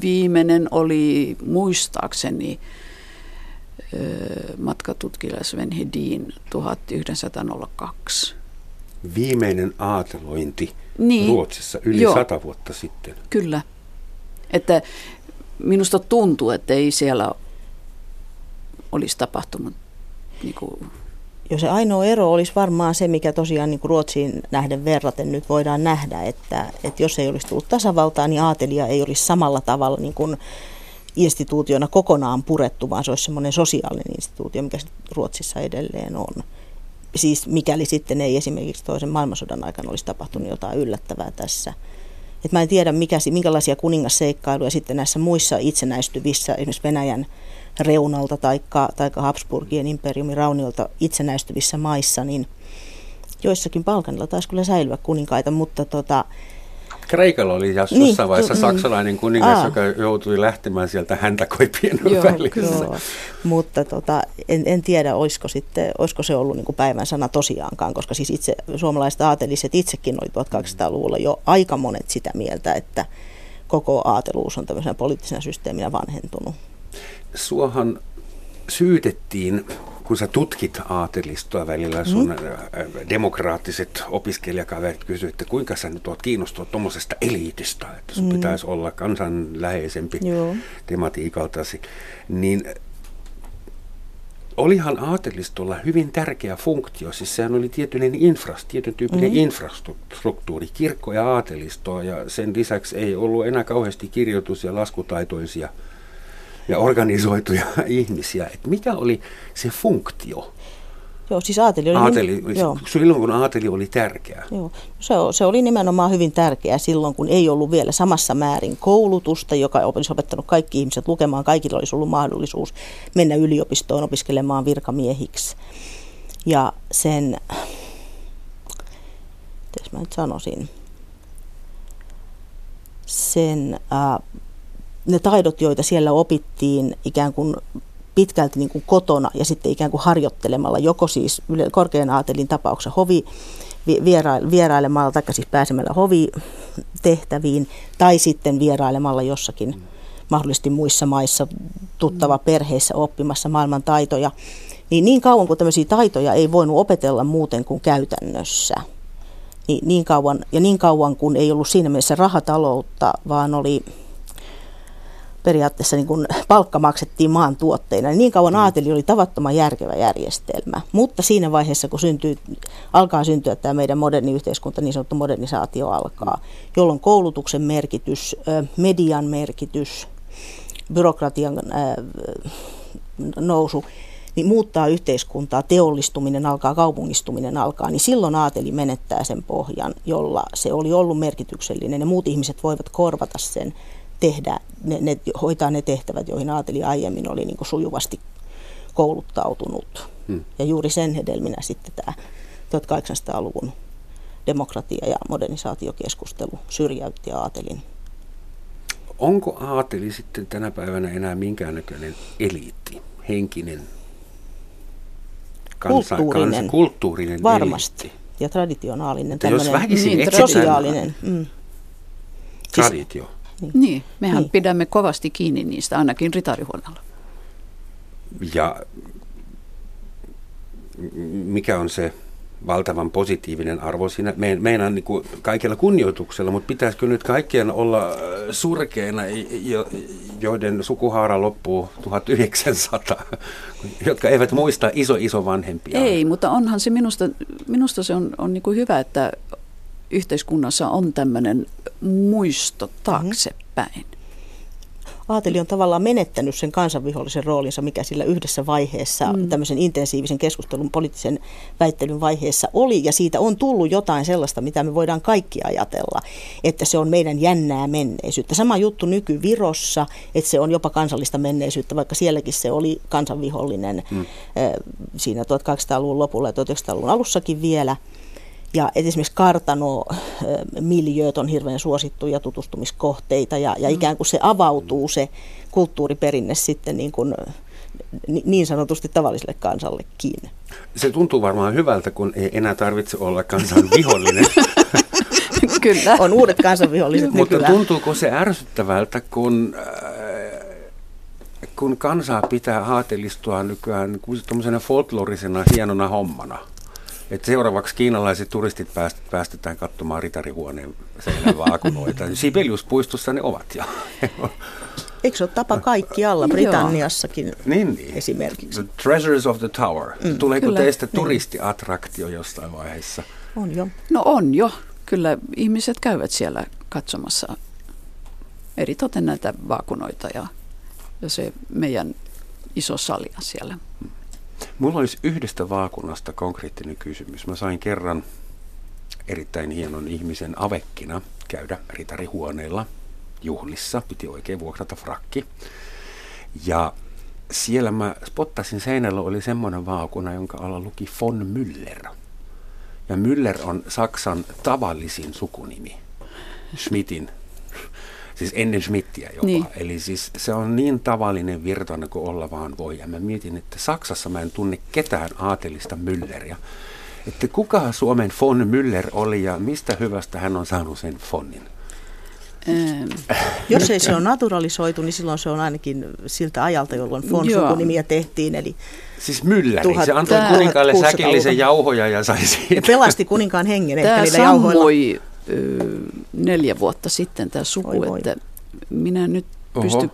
[SPEAKER 4] Viimeinen oli muistaakseni matkatutkija Sven Hedin 1902.
[SPEAKER 3] Viimeinen aatelointi
[SPEAKER 4] Niin.
[SPEAKER 3] Ruotsissa yli
[SPEAKER 4] Joo.
[SPEAKER 3] sata vuotta sitten.
[SPEAKER 4] Kyllä. Että minusta tuntuu, että ei siellä olisi tapahtunut niin kuin,
[SPEAKER 5] Jo se ainoa ero olisi varmaan se, mikä tosiaan niin kuin Ruotsiin nähden verraten nyt voidaan nähdä, että, että jos ei olisi tullut tasavaltaa, niin aatelia ei olisi samalla tavalla niin kuin instituutiona kokonaan purettu, vaan se olisi semmoinen sosiaalinen instituutio, mikä Ruotsissa edelleen on. Siis mikäli sitten ei esimerkiksi toisen maailmansodan aikana olisi tapahtunut jotain yllättävää tässä. Et mä en tiedä, mikä, si- minkälaisia kuningasseikkailuja sitten näissä muissa itsenäistyvissä, esimerkiksi Venäjän reunalta tai taikka Habsburgien imperiumin rauniolta itsenäistyvissä maissa, niin joissakin Balkanilla taisi kyllä säilyä kuninkaita, mutta tota,
[SPEAKER 3] Kreikalla oli jos
[SPEAKER 5] Niin,
[SPEAKER 3] jossain vaiheessa
[SPEAKER 5] mm,
[SPEAKER 3] saksalainen kuningas,
[SPEAKER 5] aa.
[SPEAKER 3] joka joutui lähtemään sieltä häntäkoipien
[SPEAKER 4] Joo,
[SPEAKER 3] välissä.
[SPEAKER 5] joo, mutta tota, en, en tiedä, olisiko, sitten, olisiko se ollut niin kuin päivän sana tosiaankaan, koska siis itse suomalaiset aateliset itsekin oli 1200-luvulla jo aika monet sitä mieltä, että koko aateluus on tämmöisenä poliittisena systeeminä vanhentunut.
[SPEAKER 3] Suohan syytettiin, kun sä tutkit aatelistoa välillä, sun mm. demokraattiset opiskelijakaverit kysyivät, että kuinka sä nyt oot kiinnostunut tuommoisesta eliitistä, että sun mm. pitäisi olla kansanläheisempi
[SPEAKER 5] Joo.
[SPEAKER 3] tematiikaltasi, niin olihan aatelistolla hyvin tärkeä funktio, siis sehän oli tietyn, infras, tietyn tyyppinen mm. infrastruktuuri, kirkko ja aatelisto, ja sen lisäksi ei ollut enää kauheasti kirjoitus- ja laskutaitoisia ja organisoituja ihmisiä. Et mikä oli se funktio?
[SPEAKER 5] Joo, siis aateli oli...
[SPEAKER 3] Aateli,
[SPEAKER 5] joo.
[SPEAKER 3] silloin kun aateli oli tärkeä.
[SPEAKER 5] Joo, se, o- se oli nimenomaan hyvin tärkeää silloin, kun ei ollut vielä samassa määrin koulutusta, joka olisi opettanut kaikki ihmiset lukemaan. Kaikilla olisi ollut mahdollisuus mennä yliopistoon opiskelemaan virkamiehiksi. Ja sen, miten mä nyt sanoisin, sen, ää, ne taidot, joita siellä opittiin ikään kuin pitkälti niin kuin kotona ja sitten ikään kuin harjoittelemalla, joko siis korkean aatelin tapauksessa hovi, vierailemalla, tai siis pääsemällä hovitehtäviin, tai sitten vierailemalla jossakin mahdollisesti muissa maissa tuttava perheissä oppimassa maailman taitoja. Niin, niin kauan kuin tämmöisiä taitoja ei voinut opetella muuten kuin käytännössä, niin, niin kauan, ja niin kauan kun ei ollut siinä mielessä rahataloutta, vaan oli periaatteessa niin kun palkka maksettiin maan tuotteina, niin, niin kauan mm. aateli oli tavattoman järkevä järjestelmä. Mutta siinä vaiheessa, kun syntyy, alkaa syntyä tämä meidän moderni yhteiskunta, niin sanottu modernisaatio alkaa, jolloin koulutuksen merkitys, median merkitys, byrokratian nousu, niin muuttaa yhteiskuntaa, teollistuminen alkaa, kaupungistuminen alkaa, niin silloin aateli menettää sen pohjan, jolla se oli ollut merkityksellinen ja muut ihmiset voivat korvata sen, tehdä, ne, ne, hoitaa ne tehtävät, joihin aateli aiemmin oli niin sujuvasti kouluttautunut. Hmm. Ja juuri sen hedelminä sitten tämä 1800-luvun demokratia- ja modernisaatiokeskustelu syrjäytti aatelin.
[SPEAKER 3] Onko aateli sitten tänä päivänä enää minkäännäköinen eliitti, henkinen kansa, kulttuurinen, kansa, kulttuurinen
[SPEAKER 5] varmasti.
[SPEAKER 3] Eliitti.
[SPEAKER 5] Ja traditionaalinen.
[SPEAKER 3] jos väkisin
[SPEAKER 5] niin, sosiaalinen. Mm.
[SPEAKER 3] Traditio.
[SPEAKER 4] Siis, niin. niin, mehän niin. pidämme kovasti kiinni niistä, ainakin ritarihuoneella.
[SPEAKER 3] Ja mikä on se valtavan positiivinen arvo siinä. Me, meinaan niin kuin kaikella kunnioituksella, mutta pitäisikö nyt kaikkien olla äh, surkeina, joiden sukuhaara loppuu 1900, jotka eivät muista iso-iso vanhempia?
[SPEAKER 4] Ei, mutta onhan se minusta, minusta se on, on niin kuin hyvä, että yhteiskunnassa on tämmöinen muisto taaksepäin
[SPEAKER 5] aateli on tavallaan menettänyt sen kansanvihollisen roolinsa, mikä sillä yhdessä vaiheessa, mm. tämmöisen intensiivisen keskustelun, poliittisen väittelyn vaiheessa oli, ja siitä on tullut jotain sellaista, mitä me voidaan kaikki ajatella, että se on meidän jännää menneisyyttä. Sama juttu nyky-Virossa, että se on jopa kansallista menneisyyttä, vaikka sielläkin se oli kansanvihollinen mm. siinä 1800-luvun lopulla ja 1900-luvun alussakin vielä. Ja esimerkiksi kartano miljööt on hirveän suosittuja tutustumiskohteita ja, ja mm. ikään kuin se avautuu se kulttuuriperinne sitten niin, kuin, niin sanotusti tavalliselle kansallekin.
[SPEAKER 3] Se tuntuu varmaan hyvältä, kun ei enää tarvitse olla kansan vihollinen.
[SPEAKER 5] Kyllä. On uudet kansanviholliset
[SPEAKER 3] Mutta tuntuuko se ärsyttävältä, kun, kun kansaa pitää aatelistua nykyään niin folklorisena hienona hommana? Että seuraavaksi kiinalaiset turistit päästetään katsomaan ritarihuoneen seinän vaakunoita. Sibeliuspuistossa ne ovat jo.
[SPEAKER 5] Eikö se ole tapa kaikkialla Britanniassakin
[SPEAKER 3] niin, niin.
[SPEAKER 5] esimerkiksi?
[SPEAKER 3] The Treasures of the Tower. Mm, Tuleeko kyllä. teistä niin. turistiattraktio jostain vaiheessa?
[SPEAKER 5] On jo.
[SPEAKER 4] No on jo. Kyllä ihmiset käyvät siellä katsomassa eri toten näitä vaakunoita ja, ja se meidän iso salia siellä. Mm.
[SPEAKER 3] Mulla olisi yhdestä vaakunasta konkreettinen kysymys. Mä sain kerran erittäin hienon ihmisen avekkina käydä ritarihuoneella juhlissa. Piti oikein vuokrata frakki. Ja siellä mä spottasin seinällä oli semmoinen vaakuna, jonka alla luki von Müller. Ja Müller on Saksan tavallisin sukunimi. Schmidtin siis ennen Schmidtiä jopa. Niin. Eli siis se on niin tavallinen virtainen kuin olla vaan voi. Ja mä mietin, että Saksassa mä en tunne ketään aatelista Mülleriä. Että kuka Suomen von Müller oli ja mistä hyvästä hän on saanut sen fonnin?
[SPEAKER 5] Jos ei se ole naturalisoitu, niin silloin se on ainakin siltä ajalta, jolloin von sukunimiä tehtiin. Eli
[SPEAKER 3] Siis mylläri, tuhat, se antoi kuninkaalle säkillisen jauhoja ja sai siitä.
[SPEAKER 5] Ja pelasti kuninkaan hengen
[SPEAKER 4] ehkä niillä jauhoilla neljä vuotta sitten tämä suku, voi, voi. että minä nyt Oho. pysty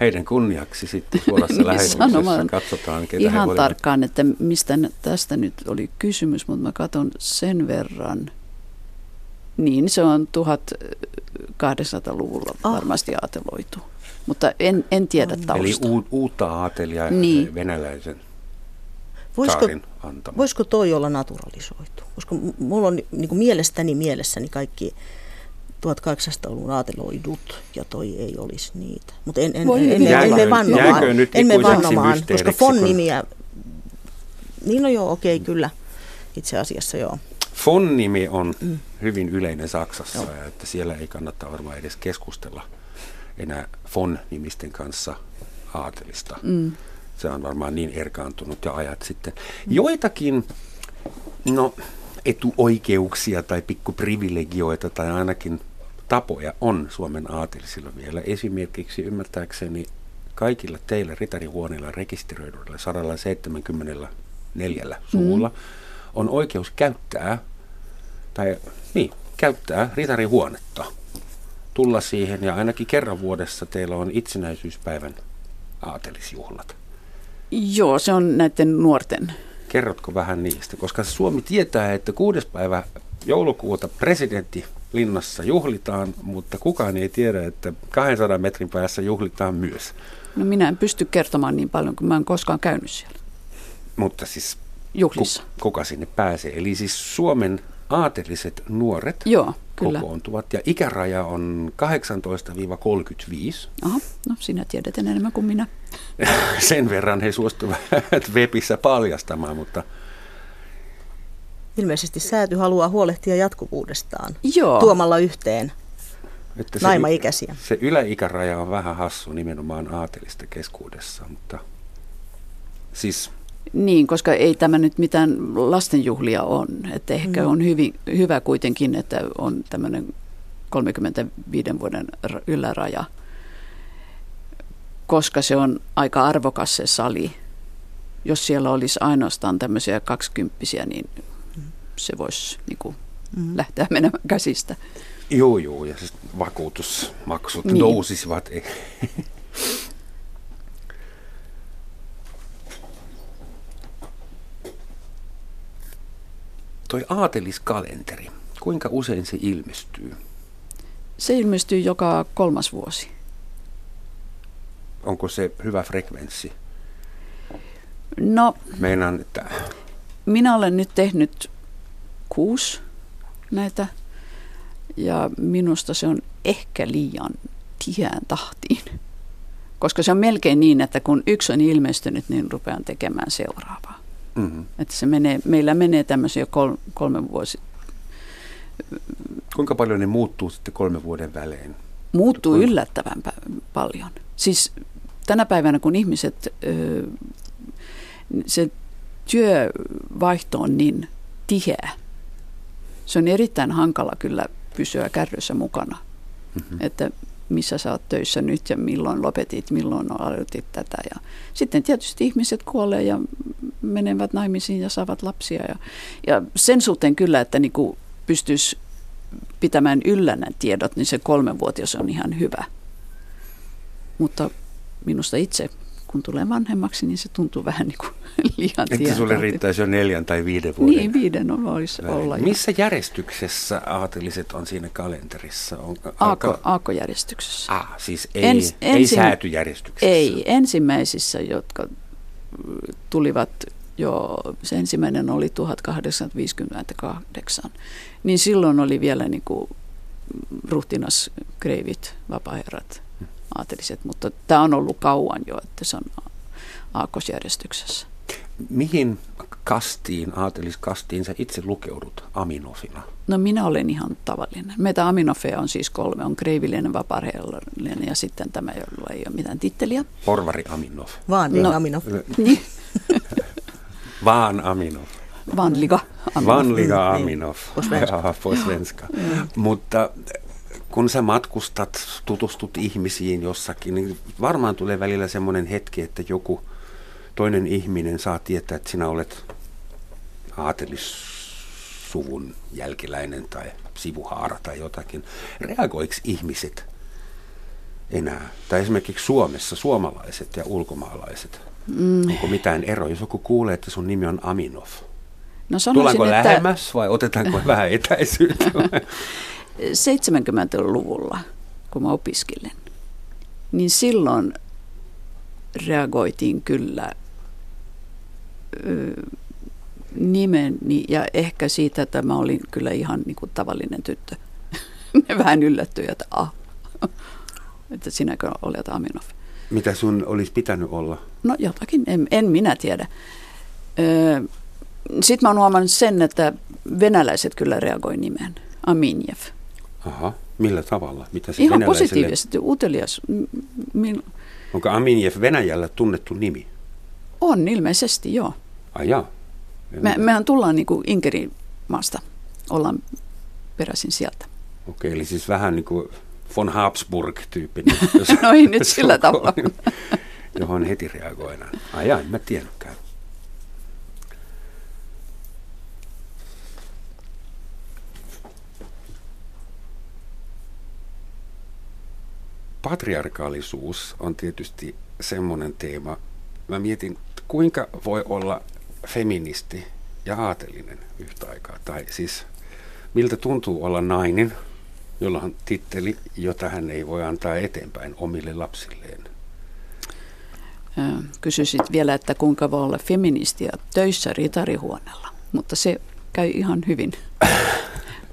[SPEAKER 3] heidän kunniaksi sitten suorassa niin lähetyksessä katsotaan, ketä
[SPEAKER 4] Ihan he tarkkaan, että mistä tästä nyt oli kysymys, mutta mä katson sen verran. Niin, se on 1200-luvulla ah. varmasti aateloitu, mutta en, en tiedä tausta.
[SPEAKER 3] Eli u, uutta aatelia niin. venäläisen
[SPEAKER 5] voisiko, antama. Voisiko toi olla naturalisoitu? Koska mulla on niin kuin mielestäni mielessäni kaikki 1800-luvun aateloidut ja toi ei olisi niitä. Mutta en, en, en, en, en, en vannomaan, en me vannomaan koska fon nimiä, niin no joo, okei okay, kyllä, itse asiassa joo.
[SPEAKER 3] Fon-nimi on mm. hyvin yleinen Saksassa, joo. että siellä ei kannata varmaan edes keskustella enää Fon-nimisten kanssa aatelista. Mm se on varmaan niin erkaantunut ja ajat sitten. Joitakin, no etuoikeuksia tai pikkuprivilegioita tai ainakin tapoja on Suomen aatelisilla vielä. Esimerkiksi ymmärtääkseni kaikilla teillä ritarihuoneilla rekisteröidyillä 174 suvulla mm. on oikeus käyttää, tai niin, käyttää ritarihuonetta. Tulla siihen ja ainakin kerran vuodessa teillä on itsenäisyyspäivän aatelisjuhlat.
[SPEAKER 4] Joo, se on näiden nuorten.
[SPEAKER 3] Kerrotko vähän niistä? Koska Suomi tietää, että kuudes päivä joulukuuta presidentti linnassa juhlitaan, mutta kukaan ei tiedä, että 200 metrin päässä juhlitaan myös.
[SPEAKER 4] No minä en pysty kertomaan niin paljon, kun mä en koskaan käynyt siellä.
[SPEAKER 3] Mutta siis
[SPEAKER 4] Juhlissa.
[SPEAKER 3] Ku, kuka sinne pääsee? Eli siis Suomen aateliset nuoret
[SPEAKER 4] Joo, kyllä.
[SPEAKER 3] kokoontuvat ja ikäraja on 18-35.
[SPEAKER 4] Aha, no sinä tiedät enemmän kuin minä.
[SPEAKER 3] Sen verran he suostuvat webissä paljastamaan, mutta
[SPEAKER 5] Ilmeisesti sääty haluaa huolehtia jatkuvuudestaan
[SPEAKER 4] Joo.
[SPEAKER 5] tuomalla yhteen
[SPEAKER 3] että se,
[SPEAKER 5] naimaikäisiä.
[SPEAKER 3] se yläikäraja on vähän hassu nimenomaan aatelista keskuudessa, mutta siis
[SPEAKER 4] Niin, koska ei tämä nyt mitään lastenjuhlia on. Että ehkä
[SPEAKER 5] Mm.
[SPEAKER 4] on hyvin, hyvä kuitenkin, että on tämmöinen 35 vuoden yläraja, koska se on aika arvokas se sali. Jos siellä olisi ainoastaan tämmöisiä kaksikymppisiä, niin se voisi niin kuin,
[SPEAKER 5] Mm.
[SPEAKER 4] lähteä menemään käsistä.
[SPEAKER 3] Joo, joo, ja siis vakuutusmaksut
[SPEAKER 4] niin.
[SPEAKER 3] nousisivat. Toi aateliskalenteri, kuinka usein se ilmestyy?
[SPEAKER 4] Se ilmestyy joka kolmas vuosi.
[SPEAKER 3] Onko se hyvä frekvenssi?
[SPEAKER 4] No,
[SPEAKER 3] Meinaan, että
[SPEAKER 4] minä olen nyt tehnyt kuusi näitä ja minusta se on ehkä liian tiheään tahtiin. Koska se on melkein niin, että kun yksi on ilmestynyt, niin rupean tekemään seuraavaa.
[SPEAKER 3] Mm,
[SPEAKER 4] Että se menee, meillä menee tämmöisiä kol, kolme vuosi.
[SPEAKER 3] kuinka paljon ne muuttuu sitten kolmen vuoden välein?
[SPEAKER 4] Muuttuu
[SPEAKER 3] Kuinka?
[SPEAKER 4] yllättävän paljon. Siis tänä päivänä, kun ihmiset, se työvaihto on niin tiheä, se on erittäin hankala kyllä pysyä kärryssä mukana.
[SPEAKER 3] Mm-hmm.
[SPEAKER 4] Että missä sä oot töissä nyt ja milloin lopetit, milloin aloitit tätä. Ja sitten tietysti ihmiset kuolee ja menevät naimisiin ja saavat lapsia. Ja, ja sen suhteen kyllä, että niin pystyisi pitämään yllä nämä tiedot, niin se kolmenvuotias on ihan hyvä. Mutta minusta itse, kun tulee vanhemmaksi, niin se tuntuu vähän niin kuin liian
[SPEAKER 3] Että sulle riittäisi jo neljän tai viiden vuoden
[SPEAKER 4] Niin, viiden on voisi
[SPEAKER 3] välein.
[SPEAKER 4] olla.
[SPEAKER 3] Missä järjestyksessä aateliset on siinä kalenterissa? On,
[SPEAKER 4] Aako, aakkojärjestyksessä.
[SPEAKER 3] Ah, siis ei,
[SPEAKER 4] Ens-
[SPEAKER 3] ei
[SPEAKER 4] ensin-
[SPEAKER 3] säätyjärjestyksessä.
[SPEAKER 4] Ei, ensimmäisissä, jotka mm, tulivat jo, se ensimmäinen oli 1858, niin silloin oli vielä niin kuin ruhtinas, kreivit, vapaaherrat, aateliset, mutta tämä on ollut kauan jo, että se on aakkosjärjestyksessä.
[SPEAKER 3] Mihin kastiin, aateliskastiin sä itse lukeudut Aminofina?
[SPEAKER 4] No minä olen ihan tavallinen. Meitä aminofeja on siis kolme. On kreivillinen, vapaaherrallinen ja sitten tämä, jolla ei ole mitään titteliä.
[SPEAKER 3] Porvari Aminov.
[SPEAKER 5] Vaan niin
[SPEAKER 4] No.
[SPEAKER 5] no. Aminov.
[SPEAKER 4] Niin,
[SPEAKER 3] Vaan Aminov.
[SPEAKER 4] vanliga.
[SPEAKER 3] Vanliga
[SPEAKER 5] Mm, niin.
[SPEAKER 3] Aminov.
[SPEAKER 5] På svenska.
[SPEAKER 3] Ja, på svenska. Mutta kun sä matkustat, tutustut ihmisiin jossakin, niin varmaan tulee välillä semmoinen hetki, että joku toinen ihminen saa tietää, että sinä olet aatelissuvun jälkeläinen tai sivuhaara tai jotakin. Reagoiko ihmiset enää? Tai esimerkiksi Suomessa suomalaiset ja ulkomaalaiset.
[SPEAKER 4] Mm,
[SPEAKER 3] Onko mitään eroa, jos joku kuulee, että sun nimi on Aminov?
[SPEAKER 4] no
[SPEAKER 3] Tullaanko
[SPEAKER 4] että
[SPEAKER 3] lähemmäs vai otetaanko vähän etäisyyttä?
[SPEAKER 4] 70-luvulla, kun mä opiskelin, niin silloin reagoitiin kyllä nimeni ja ehkä siitä, että mä olin kyllä ihan niin kuin tavallinen tyttö. Ne vähän yllättyi, että ah, että sinäkö olet Aminov.
[SPEAKER 3] Mitä sun olisi pitänyt olla?
[SPEAKER 4] No jotakin, en, en minä tiedä. Sitten mä oon huomannut sen, että venäläiset kyllä reagoi nimeen. Aminjev.
[SPEAKER 3] Aha, millä tavalla? Mitä se
[SPEAKER 4] Ihan
[SPEAKER 3] venäläiselle-
[SPEAKER 4] positiivisesti, utelias. M- mil-
[SPEAKER 3] Onko Aminjev Venäjällä tunnettu nimi?
[SPEAKER 4] On ilmeisesti, joo.
[SPEAKER 3] Ai jaa.
[SPEAKER 4] Me, mehän tullaan niin kuin Inkerin maasta. Ollaan peräisin sieltä.
[SPEAKER 3] Okei, eli siis vähän niin kuin von Habsburg-tyyppinen.
[SPEAKER 4] no ei nyt sillä tavalla.
[SPEAKER 3] johon heti reagoidaan. Ai en mä tiennytkään. Patriarkaalisuus on tietysti semmoinen teema. Mä mietin, kuinka voi olla feministi ja aatelinen yhtä aikaa. Tai siis miltä tuntuu olla nainen, jolla on titteli, jota hän ei voi antaa eteenpäin omille lapsilleen.
[SPEAKER 4] Kysyisit vielä, että kuinka voi olla feministia töissä ritarihuoneella, mutta se käy ihan hyvin.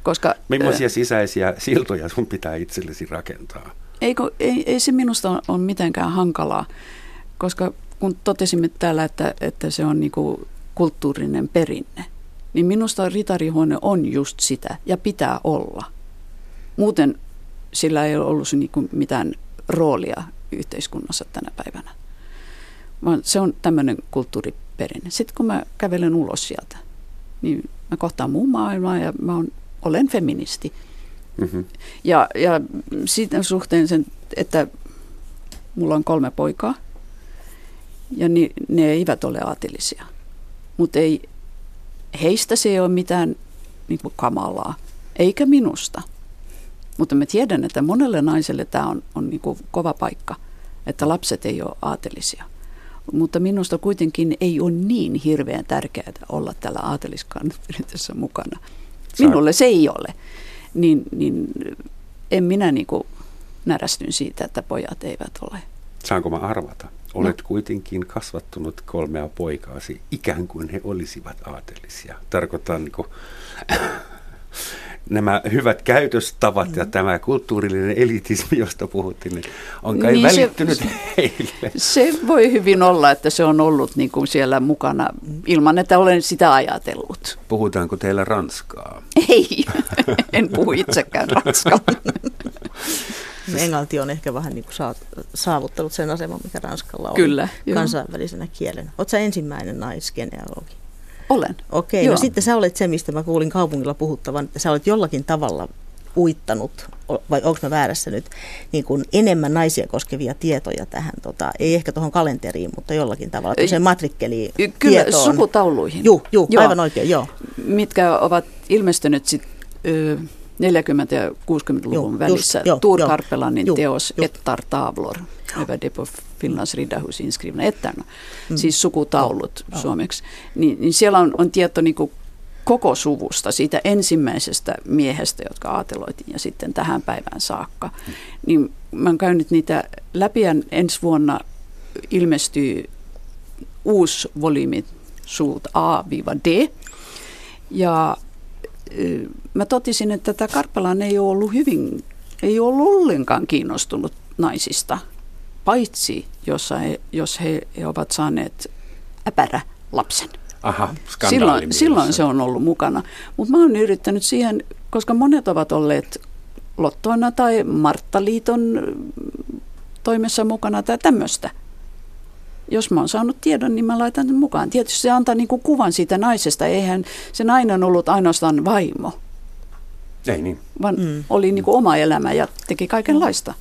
[SPEAKER 3] Koska, Millaisia sisäisiä siltoja sun pitää itsellesi rakentaa?
[SPEAKER 4] Eikö, ei, ei se minusta ole mitenkään hankalaa, koska kun totesimme täällä, että, että se on niinku kulttuurinen perinne, niin minusta ritarihuone on just sitä ja pitää olla. Muuten sillä ei ole ollut niinku mitään roolia yhteiskunnassa tänä päivänä. Vaan se on tämmöinen kulttuuriperinne. Sitten kun mä kävelen ulos sieltä, niin mä kohtaan muun maailmaa ja mä on, olen feministi. Mm-hmm. Ja, ja siitä suhteen sen, että mulla on kolme poikaa ja ni, ne eivät ole aatelisia. Mutta ei, heistä se ei ole mitään niin kuin kamalaa, eikä minusta. Mutta mä tiedän, että monelle naiselle tämä on, on niin kuin kova paikka, että lapset ei ole aatelisia. Mutta minusta kuitenkin ei ole niin hirveän tärkeää olla tällä aateliskannatperinteessä mukana. Minulle se ei ole niin, niin en minä niin kuin närästyn siitä, että pojat eivät ole.
[SPEAKER 3] Saanko mä arvata? Olet no. kuitenkin kasvattunut kolmea poikaasi ikään kuin he olisivat aatelisia. Tarkoitan niin kuin, nämä hyvät käytöstavat mm. ja tämä kulttuurillinen elitismi, josta puhuttiin, niin on kai niin välittynyt se, heille.
[SPEAKER 4] Se voi hyvin olla, että se on ollut niin kuin siellä mukana ilman, että olen sitä ajatellut.
[SPEAKER 3] Puhutaanko teillä ranskaa?
[SPEAKER 4] Ei, en puhu itsekään ranskaa.
[SPEAKER 5] Englanti on ehkä vähän niin kuin saavuttanut sen aseman, mikä Ranskalla on
[SPEAKER 4] Kyllä,
[SPEAKER 5] kansainvälisenä kielenä. Oletko ensimmäinen naisgenealogi?
[SPEAKER 4] Olen.
[SPEAKER 5] Okei, okay, no sitten sä olet se, mistä mä kuulin kaupungilla puhuttavan, että sä olet jollakin tavalla uittanut, vai onko mä väärässä nyt, niin kuin enemmän naisia koskevia tietoja tähän, tota, ei ehkä tuohon kalenteriin, mutta jollakin tavalla, se matrikkeli
[SPEAKER 4] Kyllä, tietoon. sukutauluihin.
[SPEAKER 5] Joo, joo, aivan oikein, joo.
[SPEAKER 4] Mitkä ovat ilmestynyt sitten 40- ja 60-luvun joo, välissä. Just, Tuur Karpelanin teos just. Ettar Tavlor, över det på Finlands riddarhus inskrivna ettarna, mm. siis sukutaulut ja. suomeksi. Niin, niin siellä on, on tieto niin kuin koko suvusta, siitä ensimmäisestä miehestä, jotka aateloitiin ja sitten tähän päivään saakka. Mm. Niin mä oon käynyt niitä läpi ja ensi vuonna ilmestyy uusi volyymi suut A-D. Ja mä totisin, että tämä Karpelan ei ole ollut hyvin, ei ole ollut ollenkaan kiinnostunut naisista, paitsi jos he, jos he, he ovat saaneet äpärä lapsen.
[SPEAKER 3] Aha,
[SPEAKER 4] silloin, silloin se on ollut mukana. Mutta mä oon yrittänyt siihen, koska monet ovat olleet Lottoina tai Marttaliiton toimessa mukana tai tämmöistä jos mä oon saanut tiedon, niin mä laitan sen mukaan. Tietysti se antaa niin kuin kuvan siitä naisesta. Eihän se nainen ollut ainoastaan vaimo.
[SPEAKER 3] Ei niin.
[SPEAKER 4] Vaan mm. oli niin kuin oma elämä ja teki kaikenlaista.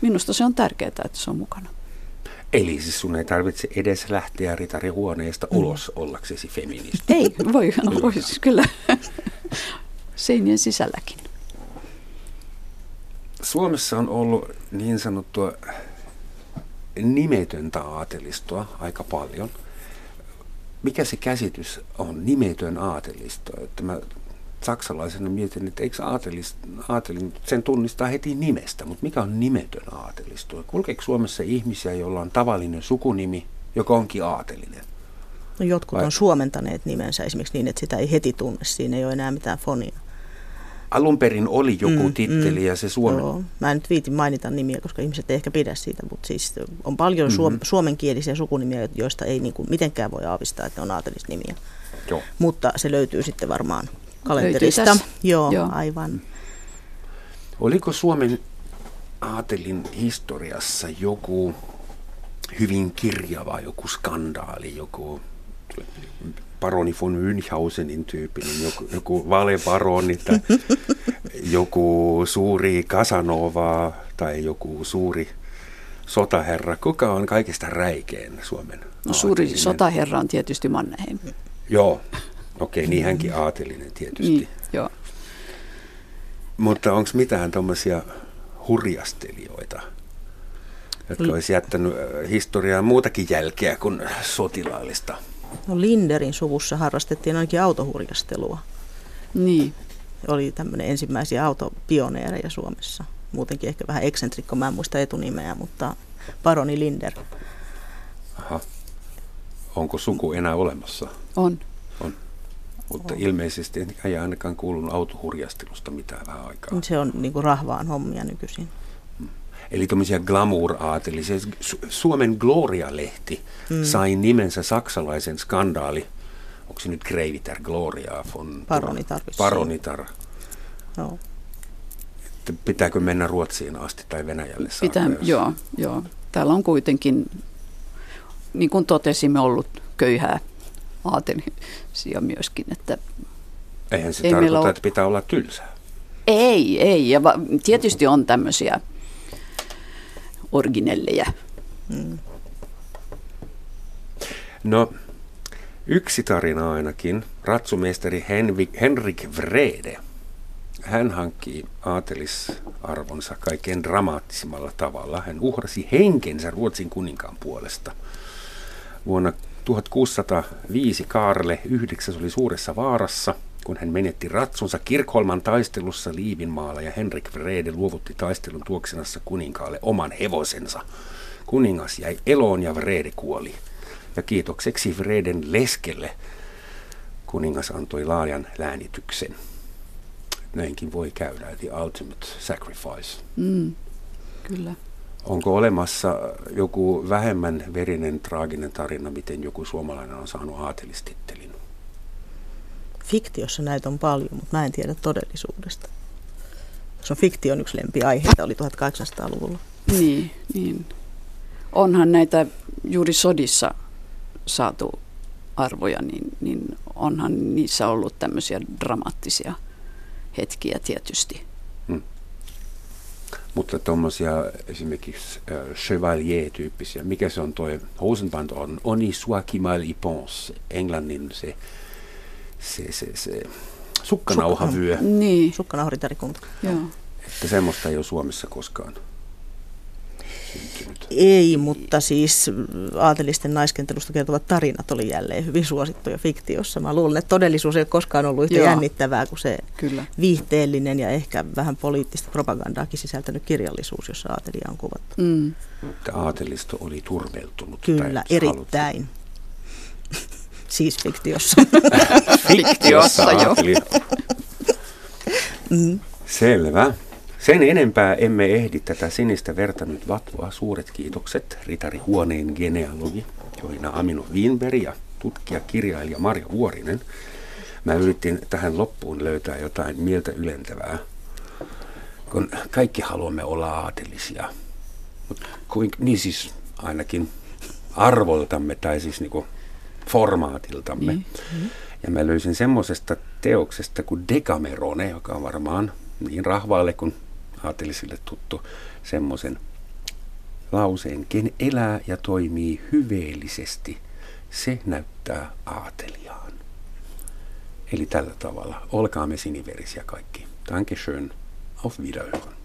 [SPEAKER 4] Minusta se on tärkeää, että se on mukana.
[SPEAKER 3] Eli siis sun ei tarvitse edes lähteä ritarihuoneesta mm. ulos ollaksesi feministi.
[SPEAKER 4] Ei, voi, voi siis kyllä seinien sisälläkin.
[SPEAKER 3] Suomessa on ollut niin sanottua nimetöntä aatelistoa aika paljon. Mikä se käsitys on, nimetön aatelisto? Että mä saksalaisena mietin, että eikö aatelis, aatelin, sen tunnistaa heti nimestä, mutta mikä on nimetön aatelisto? Kulkeeko Suomessa ihmisiä, joilla on tavallinen sukunimi, joka onkin aatelinen?
[SPEAKER 5] No jotkut Vai? on suomentaneet nimensä esimerkiksi niin, että sitä ei heti tunne, siinä ei ole enää mitään fonia
[SPEAKER 3] alun perin oli joku mm, titteli mm, ja se suomen... Joo.
[SPEAKER 5] Mä en nyt viitin mainita nimiä, koska ihmiset ei ehkä pidä siitä, mutta siis on paljon mm-hmm. suomenkielisiä sukunimiä, joista ei niin kuin mitenkään voi aavistaa, että ne on aatelisnimiä. Joo. Mutta se löytyy sitten varmaan kalenterista. Joo, Joo, aivan.
[SPEAKER 3] Oliko Suomen aatelin historiassa joku hyvin kirjava, joku skandaali, joku paroni von Münchhausenin tyyppinen, joku, joku valeparoni tai joku suuri Casanova tai joku suuri sotaherra. Kuka on kaikista räikein Suomen
[SPEAKER 4] No, suuri
[SPEAKER 3] aatelinen?
[SPEAKER 4] sotaherra on tietysti Mannerheim.
[SPEAKER 3] Joo, okei, niin hänkin aatelinen tietysti.
[SPEAKER 4] Niin, joo.
[SPEAKER 3] Mutta onko mitään tuommoisia hurjastelijoita, jotka
[SPEAKER 5] L-
[SPEAKER 3] olisi jättänyt äh, historiaan muutakin jälkeä kuin sotilaallista?
[SPEAKER 5] No Linderin suvussa harrastettiin ainakin autohurjastelua.
[SPEAKER 4] Niin.
[SPEAKER 5] Oli tämmöinen ensimmäisiä autopioneereja Suomessa. Muutenkin ehkä vähän eksentrikko, mä en muista etunimeä, mutta Paroni Linder.
[SPEAKER 3] Aha. Onko suku enää olemassa?
[SPEAKER 4] On.
[SPEAKER 3] On. Mutta ilmeisesti ei ainakaan kuulunut autohurjastelusta mitään vähän aikaa.
[SPEAKER 5] Se on niin kuin rahvaan hommia nykyisin.
[SPEAKER 3] Eli tuommoisia glamour-aatelisia. Su- Suomen Gloria-lehti mm. sai nimensä saksalaisen skandaali. Onko se nyt Greivitar Gloria von
[SPEAKER 5] Paronitar.
[SPEAKER 3] Paronitar.
[SPEAKER 5] Joo.
[SPEAKER 3] Että Pitääkö mennä Ruotsiin asti tai Venäjälle saakka?
[SPEAKER 4] Pitää,
[SPEAKER 3] jos-
[SPEAKER 4] joo, joo. Täällä on kuitenkin, niin kuin totesimme, ollut köyhää aatelisia myöskin, että
[SPEAKER 3] Eihän se
[SPEAKER 4] Ei
[SPEAKER 3] tarkoita,
[SPEAKER 4] ole-
[SPEAKER 3] että pitää olla tylsää.
[SPEAKER 4] ei, ei. Ja va, tietysti on tämmöisiä originellejä.
[SPEAKER 3] No, yksi tarina ainakin. Ratsumestari Henrik, Henrik Vrede. Hän hankki aatelisarvonsa kaikkein dramaattisimmalla tavalla. Hän uhrasi henkensä Ruotsin kuninkaan puolesta. Vuonna 1605 Kaarle yhdeksäs oli suuressa vaarassa, kun hän menetti ratsunsa Kirkholman taistelussa Liivinmaalla ja Henrik Vrede luovutti taistelun tuoksenassa kuninkaalle oman hevosensa. Kuningas jäi eloon ja Vrede kuoli. Ja kiitokseksi Vreden leskelle kuningas antoi laajan läänityksen. Näinkin voi käydä, the ultimate sacrifice.
[SPEAKER 4] Mm, kyllä.
[SPEAKER 3] Onko olemassa joku vähemmän verinen, traaginen tarina, miten joku suomalainen on saanut aatelistittelin?
[SPEAKER 5] Fiktiossa näitä on paljon, mutta mä en tiedä todellisuudesta. Se on fiktion yksi lempiaiheita, oli 1800-luvulla.
[SPEAKER 4] Niin, niin. Onhan näitä juuri sodissa saatu arvoja, niin, niin onhan niissä ollut tämmöisiä dramaattisia hetkiä tietysti.
[SPEAKER 3] Mutta tuommoisia esimerkiksi äh, chevalier-tyyppisiä, mikä se on toi Hosenband on, Oni soi qui mal y pense, englannin se, se, se, se sukkanauhavyö,
[SPEAKER 4] Niin,
[SPEAKER 5] Sukkanauhritarikunta.
[SPEAKER 4] joo.
[SPEAKER 3] että semmoista ei ole Suomessa koskaan syntynyt.
[SPEAKER 5] Ei, mutta siis aatelisten naiskentelusta kertovat tarinat oli jälleen hyvin suosittuja fiktiossa. Mä luulen, että todellisuus ei ole koskaan ollut yhtä
[SPEAKER 4] Joo.
[SPEAKER 5] jännittävää kuin se
[SPEAKER 4] Kyllä.
[SPEAKER 5] viihteellinen ja ehkä vähän poliittista propagandaakin sisältänyt kirjallisuus, jossa aatelia on kuvattu.
[SPEAKER 4] Mm.
[SPEAKER 3] Että aatelisto oli turmeltunut.
[SPEAKER 5] Kyllä,
[SPEAKER 3] tai
[SPEAKER 5] erittäin. siis fiktiossa.
[SPEAKER 4] Fiktiossa, joo.
[SPEAKER 3] aateli.
[SPEAKER 5] Mm.
[SPEAKER 3] Selvä. Sen enempää emme ehdi tätä sinistä verta nyt vatvoa. Suuret kiitokset Ritari Huoneen genealogi Joina Amino Wienberg ja tutkija kirjailija Marja Vuorinen. Mä yritin tähän loppuun löytää jotain mieltä ylentävää, kun kaikki haluamme olla aatelisia. Mut kuin, niin siis ainakin arvoltamme tai siis niinku formaatiltamme.
[SPEAKER 4] Niin.
[SPEAKER 3] Ja mä löysin semmoisesta teoksesta kuin Decamerone, joka on varmaan niin rahvaalle kuin aatelisille tuttu, semmoisen lauseen, ken elää ja toimii hyveellisesti, se näyttää aateliaan. Eli tällä tavalla, olkaamme siniverisiä kaikki. Danke schön, auf Wiederhören.